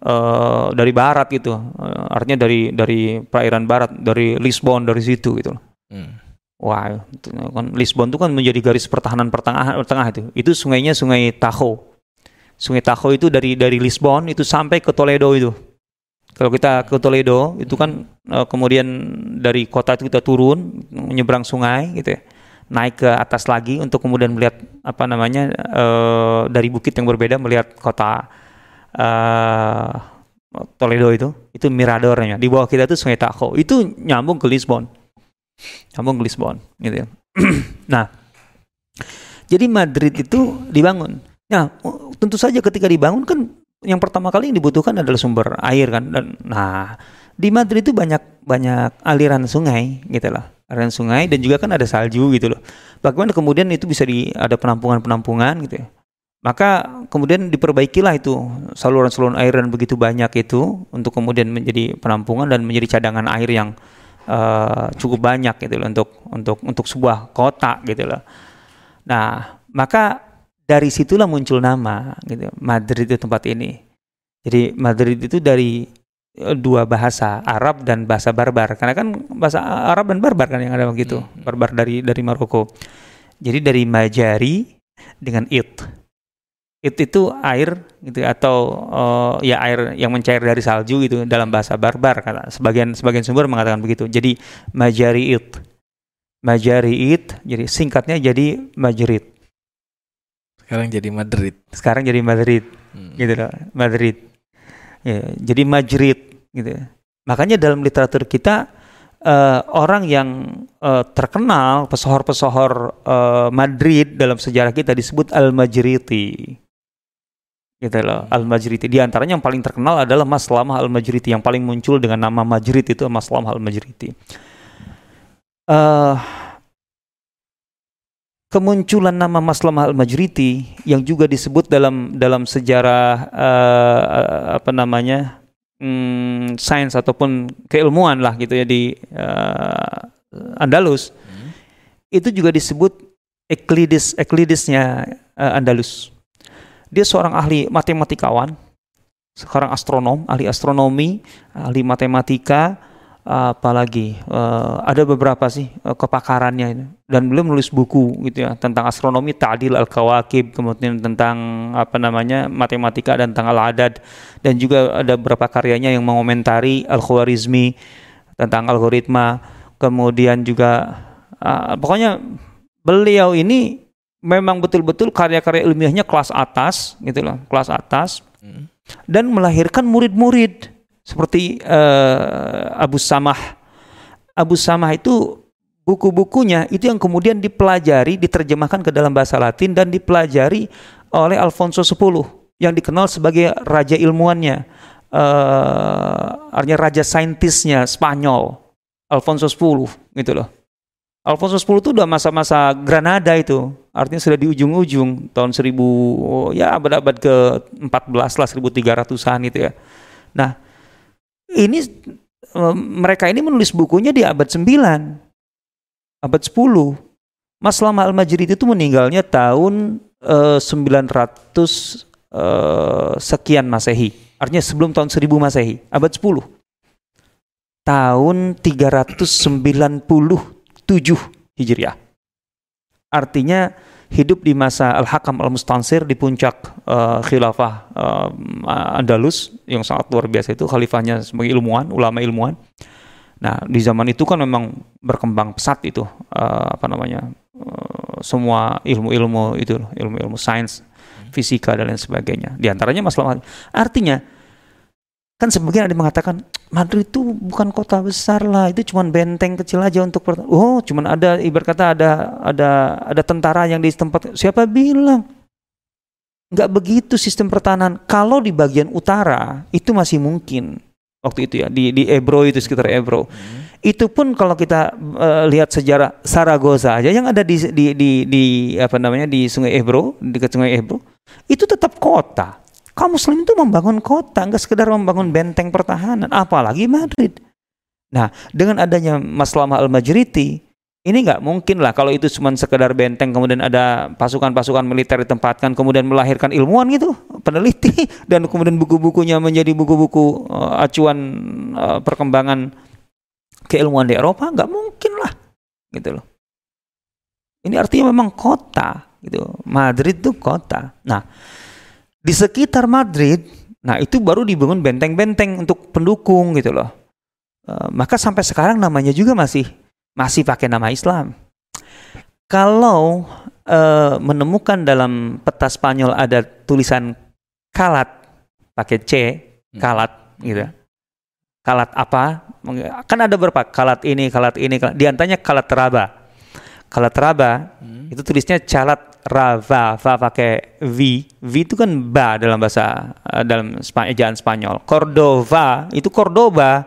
Speaker 2: uh, dari barat gitu. Uh, artinya dari dari perairan barat, dari Lisbon dari situ gitu. Hmm. Wah, kan Lisbon itu kan menjadi garis pertahanan pertengahan pertengah itu. Itu sungainya Sungai Tahoe. Sungai Tahoe itu dari dari Lisbon itu sampai ke Toledo itu. Kalau kita ke Toledo itu kan uh, kemudian dari kota itu kita turun menyeberang sungai gitu ya. Naik ke atas lagi untuk kemudian melihat apa namanya uh, dari bukit yang berbeda melihat kota uh, Toledo itu. Itu miradornya. Di bawah kita itu Sungai Tahoe. Itu nyambung ke Lisbon Kampung Lisbon gitu ya. nah, jadi Madrid itu dibangun. Nah, tentu saja ketika dibangun kan yang pertama kali yang dibutuhkan adalah sumber air kan. Dan nah, di Madrid itu banyak banyak aliran sungai gitu loh. Aliran sungai dan juga kan ada salju gitu loh. Bagaimana kemudian itu bisa di ada penampungan-penampungan gitu ya. Maka kemudian diperbaikilah itu saluran-saluran air dan begitu banyak itu untuk kemudian menjadi penampungan dan menjadi cadangan air yang uh, cukup banyak gitu loh untuk untuk untuk sebuah kota gitu loh. Nah, maka dari situlah muncul nama gitu. Madrid itu tempat ini. Jadi Madrid itu dari eh, dua bahasa Arab dan bahasa Barbar karena kan bahasa Arab dan Barbar kan yang ada begitu hmm. Barbar dari dari Maroko jadi dari Majari dengan it it itu air gitu atau uh, ya air yang mencair dari salju gitu dalam bahasa barbar kata sebagian sebagian sumber mengatakan begitu. Jadi majari it majari it jadi singkatnya jadi Madrid
Speaker 1: sekarang jadi Madrid.
Speaker 2: Sekarang jadi Madrid hmm. gitu loh Madrid. Ya jadi Madrid gitu makanya dalam literatur kita uh, orang yang uh, terkenal pesohor-pesohor uh, Madrid dalam sejarah kita disebut al-Majriti gitu loh Al-Majriti. Di antaranya yang paling terkenal adalah Mas Lamah Al-Majriti yang paling muncul dengan nama Majrit itu Mas Lamah Al-Majriti. Uh, kemunculan nama Mas Lamah Al-Majriti yang juga disebut dalam dalam sejarah uh, apa namanya hmm, sains ataupun keilmuan lah gitu ya di uh, Andalus hmm. itu juga disebut Euclides Euclidesnya uh, Andalus dia seorang ahli matematikawan, sekarang astronom, ahli astronomi, ahli matematika, apalagi uh, ada beberapa sih uh, kepakarannya dan beliau menulis buku gitu ya tentang astronomi ta'dil al-kawakib kemudian tentang apa namanya matematika dan tentang al-adad. Dan juga ada beberapa karyanya yang mengomentari al-khwarizmi tentang algoritma. Kemudian juga uh, pokoknya beliau ini memang betul-betul karya-karya ilmiahnya kelas atas gitu loh, kelas atas. Hmm. Dan melahirkan murid-murid seperti uh, Abu Samah. Abu Samah itu buku-bukunya itu yang kemudian dipelajari, diterjemahkan ke dalam bahasa Latin dan dipelajari oleh Alfonso X yang dikenal sebagai raja ilmuannya, uh, artinya raja saintisnya Spanyol, Alfonso X gitu loh. Alfonso X itu udah masa-masa Granada itu. Artinya sudah di ujung-ujung tahun 1000 oh, ya abad-abad ke-14 lah 1300-an itu ya. Nah, ini mereka ini menulis bukunya di abad 9. Abad 10. Mas Lama Al-Majrid itu meninggalnya tahun uh, 900 uh, sekian Masehi. Artinya sebelum tahun 1000 Masehi, abad 10. Tahun 390 7 Hijriah. Artinya hidup di masa Al-Hakam Al-Mustansir di puncak uh, khilafah uh, Andalus yang sangat luar biasa itu khalifahnya sebagai ilmuwan, ulama ilmuwan. Nah, di zaman itu kan memang berkembang pesat itu uh, apa namanya? Uh, semua ilmu-ilmu itu, ilmu-ilmu sains, fisika dan lain sebagainya. Di antaranya masalah artinya kan sebagian ada yang mengatakan Madrid itu bukan kota besar lah itu cuma benteng kecil aja untuk oh cuma ada ibarat kata ada ada ada tentara yang di tempat siapa bilang nggak begitu sistem pertahanan kalau di bagian utara itu masih mungkin waktu itu ya di di Ebro itu sekitar Ebro hmm. itu pun kalau kita uh, lihat sejarah Saragossa aja yang ada di di di, di apa namanya di Sungai Ebro, dekat Sungai Ebro, itu tetap kota. Kaum muslim itu membangun kota, enggak sekedar membangun benteng pertahanan, apalagi Madrid. Nah, dengan adanya Maslama Al-Majriti, ini nggak mungkin lah kalau itu cuma sekedar benteng kemudian ada pasukan-pasukan militer ditempatkan kemudian melahirkan ilmuwan gitu peneliti dan kemudian buku-bukunya menjadi buku-buku uh, acuan uh, perkembangan keilmuan di Eropa nggak mungkin lah gitu loh. Ini artinya memang kota gitu. Madrid itu kota. Nah di sekitar Madrid nah itu baru dibangun benteng-benteng untuk pendukung gitu loh uh, maka sampai sekarang namanya juga masih masih pakai nama Islam. Kalau uh, menemukan dalam peta Spanyol ada tulisan kalat pakai C, hmm. kalat gitu. Kalat apa? Kan ada berapa? Kalat ini, kalat ini, kalat. di antaranya kalat raba. Kalat raba hmm. itu tulisnya calat rava, va pakai v. V itu kan ba dalam bahasa uh, dalam ejaan Spanyol. Cordova itu Cordoba.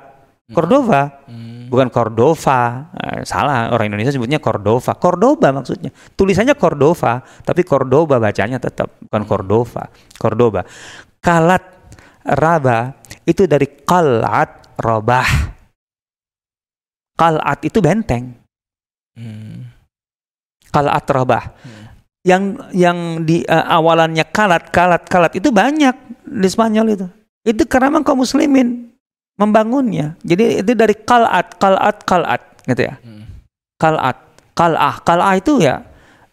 Speaker 2: Cordova. Hmm bukan Cordova. Eh, salah, orang Indonesia sebutnya Cordova. Cordoba maksudnya. Tulisannya Cordova, tapi Cordoba bacanya tetap bukan Cordova. Cordoba. Kalat Raba itu dari Kalat Robah. Kalat itu benteng. Hmm. Kalat Robah. Hmm. Yang yang di uh, awalannya kalat, kalat, kalat itu banyak di Spanyol itu. Itu karena memang kaum muslimin membangunnya. Jadi itu dari kalat, kalat, kalat gitu ya. Hmm. Kalat, kalah, kalah itu ya.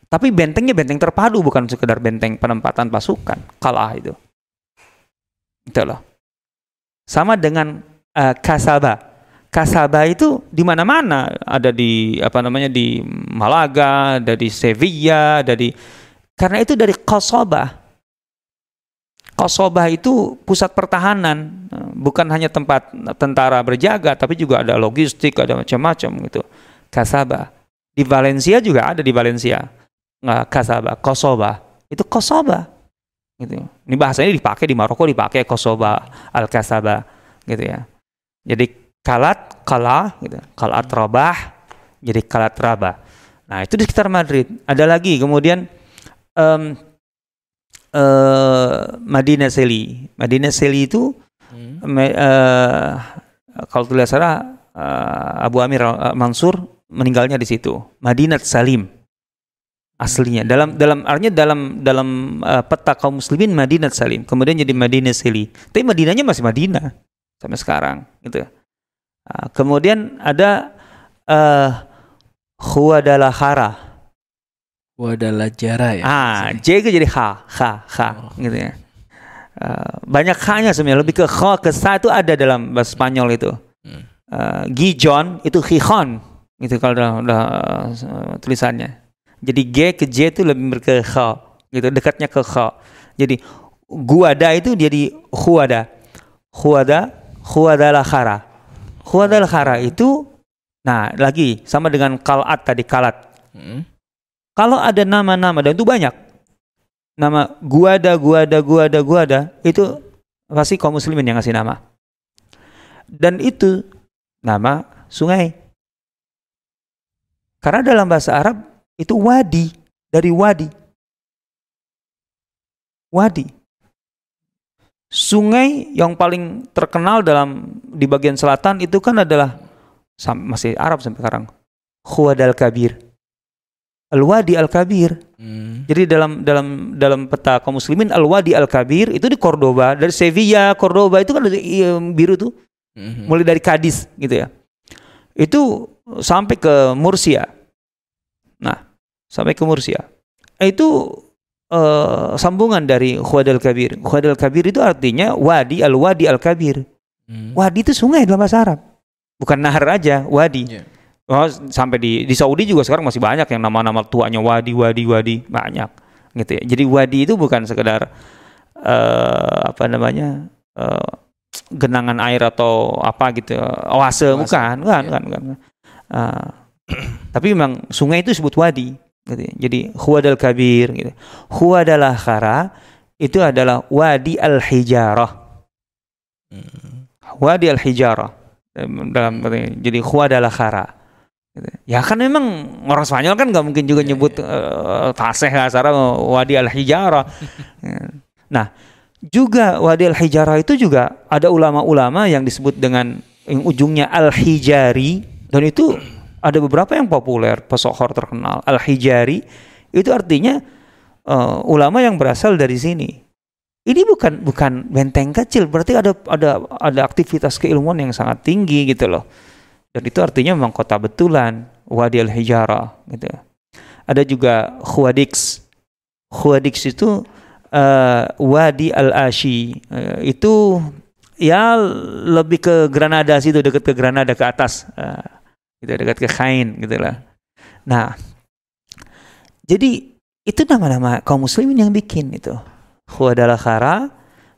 Speaker 2: Tapi bentengnya benteng terpadu bukan sekedar benteng penempatan pasukan. Kalah itu. Itu loh. Sama dengan uh, Kasaba. Kasaba itu di mana-mana, ada di apa namanya di Malaga, ada di Sevilla, ada di karena itu dari Kosoba Kosoba itu pusat pertahanan, bukan hanya tempat tentara berjaga, tapi juga ada logistik, ada macam-macam gitu. Kasaba. Di Valencia juga ada di Valencia. Nggak Kasaba, Kosoba. Itu Kosoba. Gitu. Ini bahasanya dipakai di Maroko dipakai Kosoba, Al Kasaba gitu ya. Jadi kalat, kala gitu. Kalat rabah, jadi kalat rabah. Nah, itu di sekitar Madrid. Ada lagi kemudian um, uh, Madinah Seli. Madinah Seli itu hmm. uh, kalau tidak salah uh, Abu Amir uh, Mansur meninggalnya di situ. Madinah Salim aslinya dalam dalam artinya dalam dalam uh, peta kaum muslimin Madinah Salim kemudian jadi Madinah Seli tapi Madinahnya masih Madinah sampai sekarang gitu kemudian ada uh, Khuwadalah Khara
Speaker 1: Wadala jara ya.
Speaker 2: Ah, J itu jadi ha, ha, ha, oh. gitu ya. Uh, banyak h-nya sebenarnya lebih ke kha ke sa itu ada dalam bahasa Spanyol itu. Hmm. Uh, Gijon itu Gijon gitu kalau udah, udah uh, tulisannya. Jadi G ke J itu lebih ke kha gitu dekatnya ke kha. Jadi guada itu jadi huada. Huada, huada Huada khara itu nah lagi sama dengan kalat tadi kalat. Hmm kalau ada nama-nama dan itu banyak. Nama guada, guada, guada, guada itu pasti kaum muslimin yang ngasih nama. Dan itu nama sungai. Karena dalam bahasa Arab itu wadi, dari wadi. Wadi. Sungai yang paling terkenal dalam di bagian selatan itu kan adalah masih Arab sampai sekarang. Khuwadal Kabir. Al-Wadi Al-Kabir. Hmm. Jadi dalam dalam dalam peta kaum muslimin Al-Wadi Al-Kabir itu di Cordoba, dari Sevilla, Cordoba itu kan iya, biru tuh. Hmm. Mulai dari Cadiz gitu ya. Itu sampai ke Mursia. Nah, sampai ke Mursia. Itu uh, sambungan dari Khuwad Al-Kabir. Khuwad Al-Kabir itu artinya wadi Al-Wadi Al-Kabir. Hmm. Wadi itu sungai dalam bahasa Arab. Bukan nahar aja, wadi. Yeah. Oh, sampai di di Saudi juga sekarang masih banyak yang nama-nama tuanya Wadi, Wadi, Wadi banyak gitu ya. Jadi Wadi itu bukan sekedar uh, apa namanya uh, genangan air atau apa gitu, oase, oase. bukan, bukan, ya. bukan, bukan. Uh, tapi memang sungai itu disebut Wadi. Gitu ya. Jadi Huwadal Kabir, gitu. Huwadalah Khara itu adalah Wadi Al Hijarah. Hmm. Wadi Al Hijarah dalam jadi Khua adalah Khara. Gitu. Ya kan memang orang Spanyol kan nggak mungkin juga
Speaker 1: Ya,
Speaker 2: nyebut
Speaker 1: ya.
Speaker 2: eh, Fasih Asara Wadi Al Hijara. nah, juga Wadi Al Hijara itu juga ada ulama-ulama yang disebut dengan yang ujungnya Al Hijari dan itu ada beberapa yang populer, pesohor terkenal. Al Hijari itu artinya eh, ulama yang berasal dari sini. Ini bukan bukan benteng kecil, berarti ada ada ada aktivitas keilmuan yang sangat tinggi gitu loh. Dan itu artinya memang kota betulan, Wadi al-Hijara gitu. Ada juga Khuwadix. Khuwadix itu eh, Wadi al-Ashi. Eh, itu ya lebih ke Granada situ, dekat ke Granada ke atas. Eh, gitu dekat ke Khain gitu lah. Nah, jadi itu nama-nama kaum muslimin yang bikin itu. Khuadala Khara,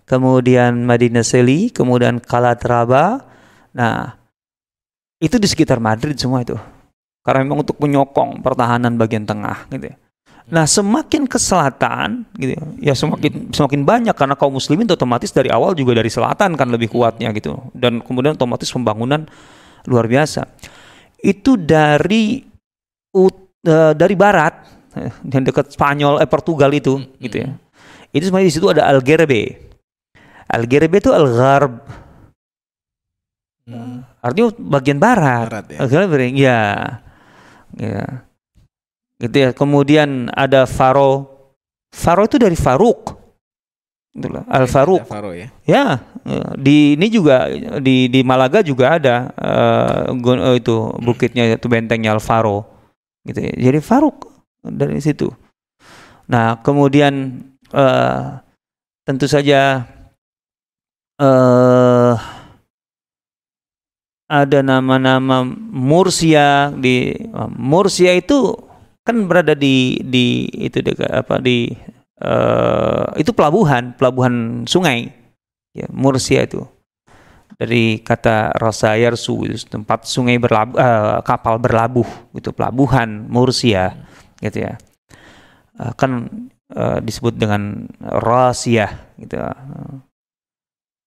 Speaker 2: kemudian Madinah Seli, kemudian Kalatraba. Nah, itu di sekitar Madrid semua itu. Karena memang untuk menyokong pertahanan bagian tengah gitu. ya. Nah, semakin ke selatan gitu ya, ya semakin semakin banyak karena kaum muslimin otomatis dari awal juga dari selatan kan lebih kuatnya gitu. Dan kemudian otomatis pembangunan luar biasa. Itu dari ut- eh, dari barat yang dekat Spanyol eh Portugal itu gitu ya. Itu sebenarnya di situ ada Algerbe. Algerbe itu Algarb
Speaker 1: Hmm.
Speaker 2: artinya bagian barat.
Speaker 1: Barat ya.
Speaker 2: Algarve, ya. Ya. Gitu ya. Kemudian ada Faro. Faro itu dari Faruk. Loh, Al.
Speaker 1: Faro ya.
Speaker 2: Ya, di ini juga di di Malaga juga ada gun- eh, itu bukitnya itu bentengnya Al Faro. Gitu ya. Jadi Faruk dari situ. Nah, kemudian eh, tentu saja eh ada nama-nama Mursia di Mursia itu kan berada di di itu dekat apa di eh, itu pelabuhan pelabuhan sungai. Ya Mursia itu. Dari kata Rasa Yarsu itu tempat sungai berlabuh eh, kapal berlabuh. Itu pelabuhan Mursia gitu ya. Eh, kan eh, disebut dengan Rasia gitu.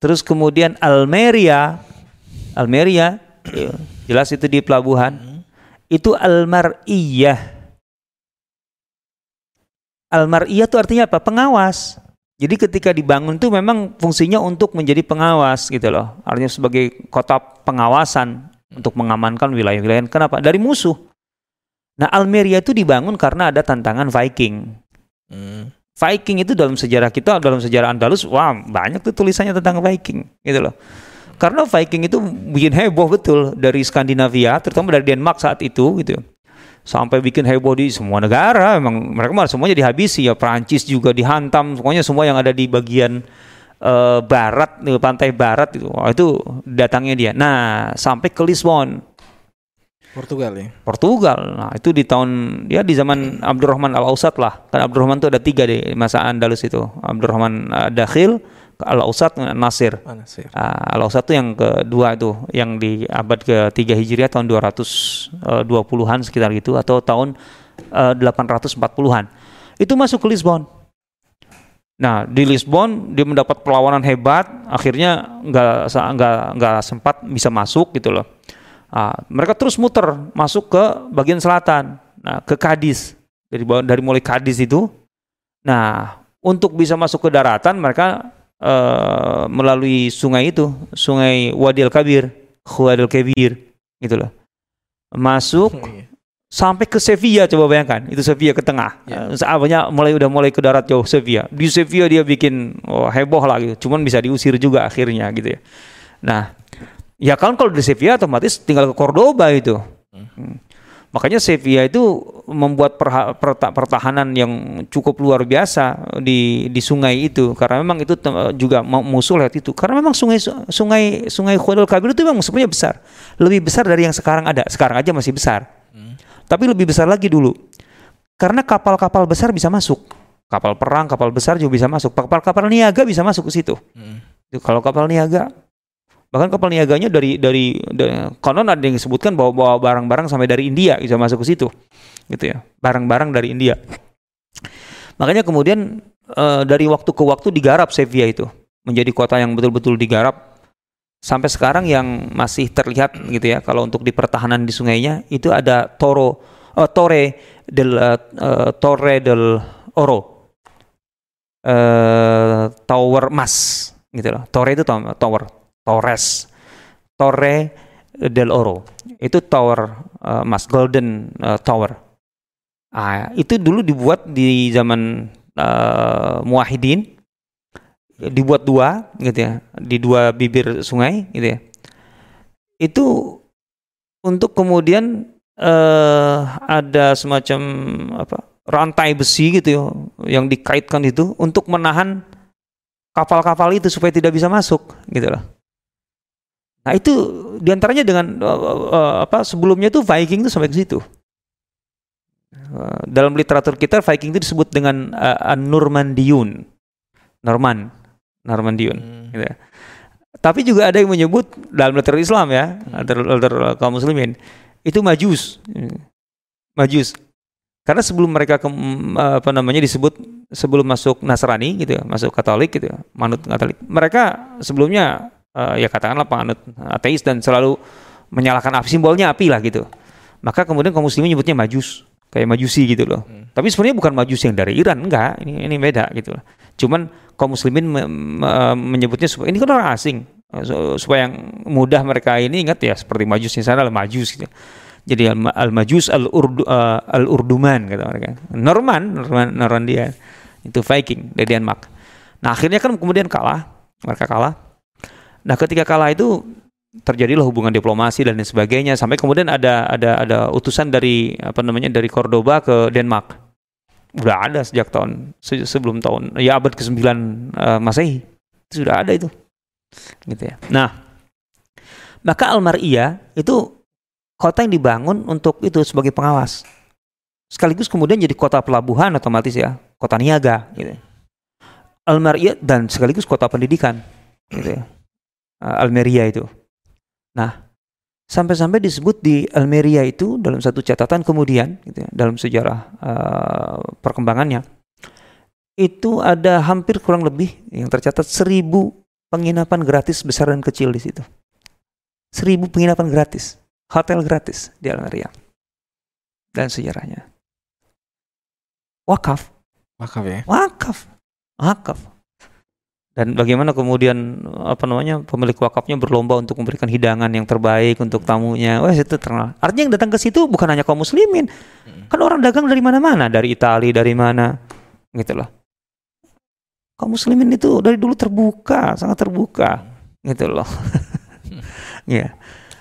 Speaker 2: Terus kemudian Almeria. Almeria ya, jelas itu di pelabuhan.
Speaker 1: Hmm.
Speaker 2: itu Almariyah Almariyah itu artinya apa? Pengawas. Jadi ketika dibangun itu memang fungsinya untuk menjadi pengawas gitu loh. Artinya sebagai kota pengawasan untuk mengamankan wilayah-wilayah. Kenapa? Dari musuh. Nah Almeria itu dibangun karena ada tantangan Viking.
Speaker 1: Hmm.
Speaker 2: Viking itu dalam sejarah kita, dalam sejarah Andalus, wah banyak tuh tulisannya tentang Viking, gitu loh. Karena Viking itu bikin heboh betul dari Skandinavia, terutama dari Denmark saat itu, gitu. Sampai bikin heboh di semua negara, emang mereka mah semuanya dihabisi ya. Perancis juga dihantam, pokoknya semua yang ada di bagian eh, barat, pantai barat itu, wah, itu datangnya dia. Nah, sampai ke Lisbon.
Speaker 1: Portugal ya.
Speaker 2: Portugal. Nah, itu di tahun ya di zaman Abdurrahman Al-Ausat lah. Kan Abdurrahman itu ada tiga di masa Andalus itu. Abdurrahman uh, Dakhil, Al-Ausat, Nasir.
Speaker 1: Mana sih?
Speaker 2: Uh, Al-Ausat itu yang kedua itu, yang di abad ke-3 Hijriah tahun 220-an sekitar gitu atau tahun uh, 840-an. Itu masuk ke Lisbon. Nah, di Lisbon dia mendapat perlawanan hebat, akhirnya nggak nggak nggak sempat bisa masuk gitu loh. Ah, mereka terus muter masuk ke bagian selatan, nah ke Kadis dari dari mulai Kadis itu. Nah, untuk bisa masuk ke daratan mereka eh, melalui sungai itu, sungai Wadil Kabir, Wadil Kabir, gitu loh. Masuk
Speaker 1: Oh, iya.
Speaker 2: sampai ke Sevilla coba bayangkan itu Sevilla ke tengah
Speaker 1: Ya.
Speaker 2: Eh, sahabatnya mulai udah mulai ke darat jauh Sevilla di Sevilla dia bikin oh, heboh lah gitu cuman bisa diusir juga akhirnya gitu ya nah ya kan kalau di Sevilla otomatis tinggal ke Cordoba itu Hmm. Makanya Sevilla itu membuat perha- perta- pertahanan yang cukup luar biasa di di sungai itu karena memang itu juga mu- musuh lewat itu karena memang sungai sungai sungai Khodol Kabir itu memang sebenarnya besar lebih besar dari yang sekarang ada sekarang aja masih besar
Speaker 1: Hmm.
Speaker 2: tapi lebih besar lagi dulu. Karena kapal-kapal besar bisa masuk. Kapal perang, kapal besar juga bisa masuk. Kapal-kapal niaga bisa masuk ke situ.
Speaker 1: Hmm.
Speaker 2: Itu Kalau kapal niaga, bahkan kapal niaganya dari dari, dari konon ada yang disebutkan bawa bawa barang-barang sampai dari India bisa masuk ke situ, gitu ya. Barang-barang dari India. Makanya kemudian eh, dari waktu ke waktu digarap Sevilla itu. Menjadi kota yang betul-betul digarap. Sampai sekarang yang masih terlihat gitu ya kalau untuk di pertahanan di sungainya itu ada Toro uh, Torre del uh, Torre del Oro. Uh, Tower Mas gitu loh. Torre itu tower Torres Torre del Oro. Itu tower uh, Mas Golden uh, Tower. Ah itu dulu dibuat di zaman uh, Muahidin dibuat dua gitu ya di dua bibir sungai gitu ya. Itu untuk kemudian uh, ada semacam apa rantai besi gitu ya yang dikaitkan itu untuk menahan kapal-kapal itu supaya tidak bisa masuk gitu loh nah itu di antaranya dengan uh, uh, apa sebelumnya itu Viking itu sampai ke situ uh, dalam literatur kita Viking itu disebut dengan uh, Normandiun Norman Normandion hmm. gitu ya. Tapi juga ada yang menyebut dalam literatur Islam ya, hmm. kaum muslimin itu majus. Majus. Karena sebelum mereka ke, apa namanya disebut sebelum masuk Nasrani gitu ya, masuk Katolik gitu ya, manut Katolik. Mereka sebelumnya uh, ya katakanlah penganut ateis dan selalu menyalakan api simbolnya api lah gitu. Maka kemudian kaum muslimin nyebutnya majus, kayak majusi gitu loh. Hmm. Tapi sebenarnya bukan majus yang dari Iran, enggak. Ini ini beda gitu loh. Cuman kaum muslimin me, me, menyebutnya ini kan orang asing supaya yang mudah mereka ini ingat ya seperti majus di sana majus gitu. Jadi al majus al urdu uh, al urduman kata mereka. Norman, Norman Normandia itu Viking dari Denmark. Nah akhirnya kan kemudian kalah, mereka kalah. Nah ketika kalah itu terjadilah hubungan diplomasi dan lain sebagainya sampai kemudian ada ada ada utusan dari apa namanya dari Cordoba ke Denmark udah ada sejak tahun se sebelum tahun ya abad ke-9 uh, Masehi. Sudah ada itu. Gitu ya. Nah, maka Almaria itu kota yang dibangun untuk itu sebagai pengawas. Sekaligus kemudian jadi kota pelabuhan otomatis ya, kota niaga gitu. Almaria dan sekaligus kota pendidikan gitu ya. Uh, Almeria itu. Nah, sampai-sampai disebut di Almeria itu dalam satu catatan kemudian gitu ya, dalam sejarah uh, perkembangannya itu ada hampir kurang lebih yang tercatat seribu penginapan gratis besar dan kecil di situ. Seribu penginapan gratis hotel gratis di Almeria dan sejarahnya. Wakaf.
Speaker 1: Wakaf ya?
Speaker 2: Wakaf. Wakaf dan bagaimana kemudian apa namanya pemilik wakafnya berlomba untuk memberikan hidangan yang terbaik untuk tamunya. Wah itu terkenal. Artinya yang datang ke situ bukan hanya kaum muslimin. Kan orang dagang dari mana-mana. Dari Italia dari mana. Gitu loh. Kaum muslimin itu dari dulu terbuka sangat terbuka. Gitu loh. Ya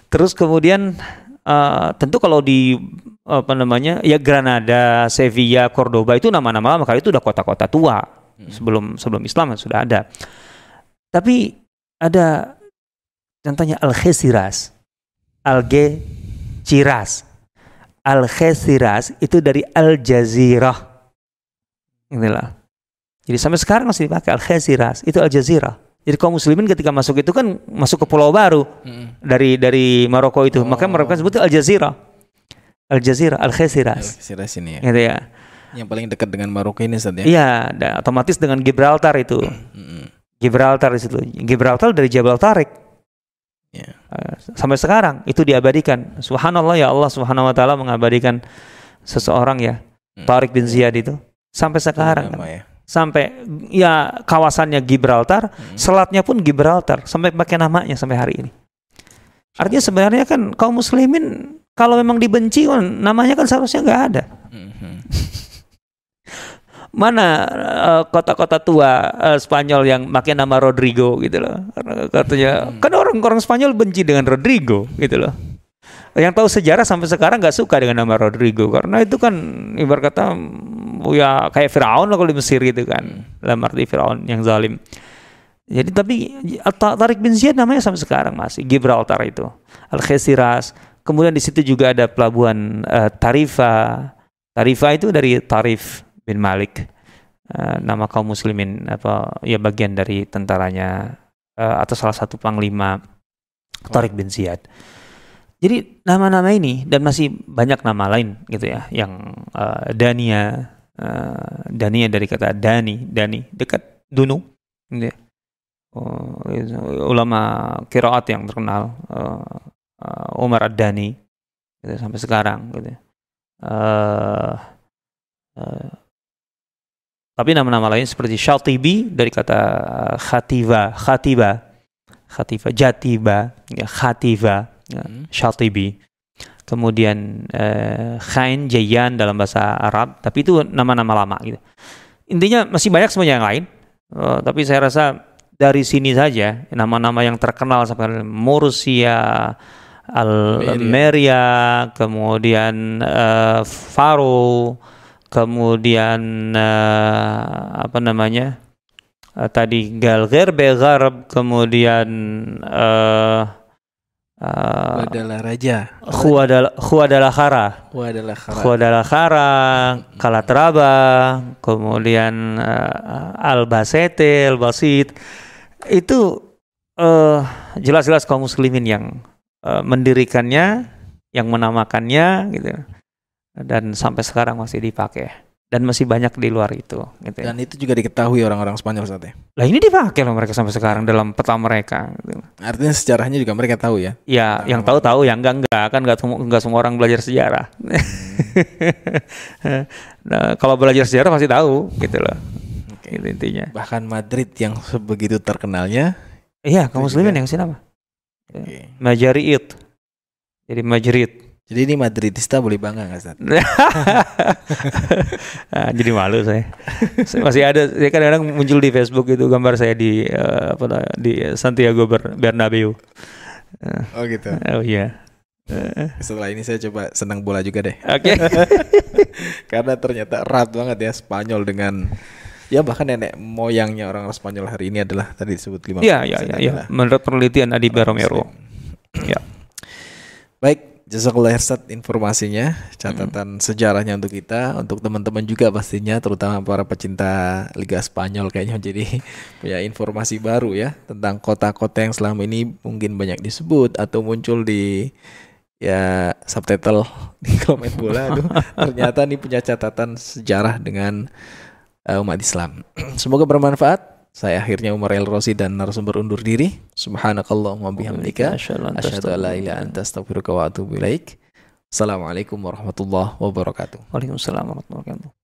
Speaker 2: terus kemudian uh, tentu kalau di apa namanya ya Granada, Sevilla, Cordoba itu nama-nama maka itu udah kota-kota tua Hmm. sebelum sebelum Islam sudah ada. Tapi ada contohnya Al-Khesiras, Al-Ciras. Al-Khesiras itu dari Al-Jazirah. Inilah. Jadi sampai sekarang masih dipakai Al-Khesiras, itu Al-Jazirah. Jadi kaum muslimin ketika masuk itu kan masuk ke pulau baru hmm. dari dari Maroko itu. Oh. Maka mereka sebut Al-Jazirah. Al-Jazirah, Al-Khesiras.
Speaker 1: Al-Khesiras ini ya.
Speaker 2: Gitu ya.
Speaker 1: Yang paling dekat dengan Maroko ini saat ya?
Speaker 2: Iya, otomatis dengan Gibraltar itu. Gibraltar di situ. Gibraltar dari Jabal Tarik. Ya. Sampai sekarang itu diabadikan. Subhanallah ya Allah Subhanahu wa taala mengabadikan seseorang ya. Hmm. Tarik bin Ziyad itu sampai sekarang. Kan. Ya. Sampai ya kawasannya Gibraltar, hmm. selatnya pun Gibraltar sampai pakai namanya sampai hari ini. Artinya sebenarnya kan kaum muslimin kalau memang dibenci namanya kan seharusnya nggak ada. Hmm. Mana eh, kota-kota uh, tua uh, Spanyol yang pakai nama Rodrigo gitu loh. Katanya hmm. kan orang-orang Spanyol benci dengan Rodrigo gitu loh. Yang tahu sejarah sampai sekarang nggak suka dengan nama Rodrigo karena itu kan ibarat kata ya kayak Firaun kalau di Mesir gitu kan. Dalam arti Firaun yang zalim. Jadi tapi Tarik bin Ziyad namanya sampai sekarang masih Gibraltar itu. Algeciras. Kemudian di situ juga ada pelabuhan uh, Tarifa. Tarifa itu dari Tarif bin Malik uh, nama kaum muslimin apa ya bagian dari tentaranya uh, atau salah satu panglima Tariq bin Ziyad. Jadi nama-nama ini dan masih banyak nama lain gitu ya yang uh, Dania uh, Dania dari kata Dani Dani dekat Dunu gitu ya. uh, ulama kiraat yang terkenal uh, uh, Umar Ad-Dani gitu, sampai sekarang gitu. Uh, uh, tapi nama-nama lain seperti Syatibi dari kata Khativa, Khatiba, Khatiba, Jatiba, ya, Khativa, ya, hmm. Syatibi. Kemudian uh, Khain, Jayan dalam bahasa Arab, tapi itu nama-nama lama gitu. Intinya masih banyak semuanya yang lain, uh, tapi saya rasa dari sini saja nama-nama yang terkenal seperti Mursia, Al-Meria, kemudian uh, Faro, kemudian uh, apa namanya? Uh, tadi Galger Begarb kemudian uh,
Speaker 1: uh, adalah raja.
Speaker 2: Khuadala Khuadala Khara.
Speaker 1: Khuadala Khara.
Speaker 2: Khuadala Khara Kalatraba kemudian uh, Al Basete Al Basit itu uh, jelas-jelas kaum muslimin yang uh, mendirikannya yang menamakannya gitu dan sampai sekarang masih dipakai. Dan masih banyak di luar itu
Speaker 1: gitu ya. dan itu juga diketahui orang-orang Spanyol saat
Speaker 2: ya lah ini dipakai loh mereka sampai sekarang dalam peta mereka gitu.
Speaker 1: artinya sejarahnya juga mereka tahu ya?
Speaker 2: Ya yang tahu tahu yang enggak enggak kan enggak semua enggak semua orang belajar sejarah. Hmm. nah, kalau belajar sejarah pasti tahu gitu loh. Okay. gitu intinya.
Speaker 1: Bahkan Madrid yang sebegitu terkenalnya.
Speaker 2: Iya kamu muslimin yang sini apa? Okay. Majarit jadi Madrid
Speaker 1: jadi ini Madridista boleh bangga nggak Ustaz? nah,
Speaker 2: jadi malu saya. saya. Masih ada, saya kadang-kadang muncul di Facebook itu gambar saya di uh, apa di Santiago Bernabeu.
Speaker 1: Uh, oh gitu.
Speaker 2: Oh iya.
Speaker 1: Uh, Setelah ini saya coba senang bola juga deh.
Speaker 2: Oke. Okay.
Speaker 1: Karena ternyata erat banget ya Spanyol dengan ya bahkan nenek moyangnya orang Spanyol hari ini adalah tadi disebut lima.
Speaker 2: Iya iya iya. Menurut penelitian Adi Baromero. Ya.
Speaker 1: Baik, Jazakallah Ustaz informasinya, catatan hmm. sejarahnya untuk kita, untuk teman-teman juga pastinya, terutama para pecinta Liga Spanyol kayaknya jadi punya informasi baru ya tentang kota-kota yang selama ini mungkin banyak disebut atau muncul di ya subtitle di komen bola itu ternyata ini punya catatan sejarah dengan uh, umat Islam. Semoga bermanfaat. Saya akhirnya Umar El Rosi dan narasumber undur diri. Subhanakallahumma bihamdika asyhadu an la ilaha anta astaghfiruka wa atubu ilaik. Assalamualaikum warahmatullahi wabarakatuh.
Speaker 2: Waalaikumsalam warahmatullahi wabarakatuh.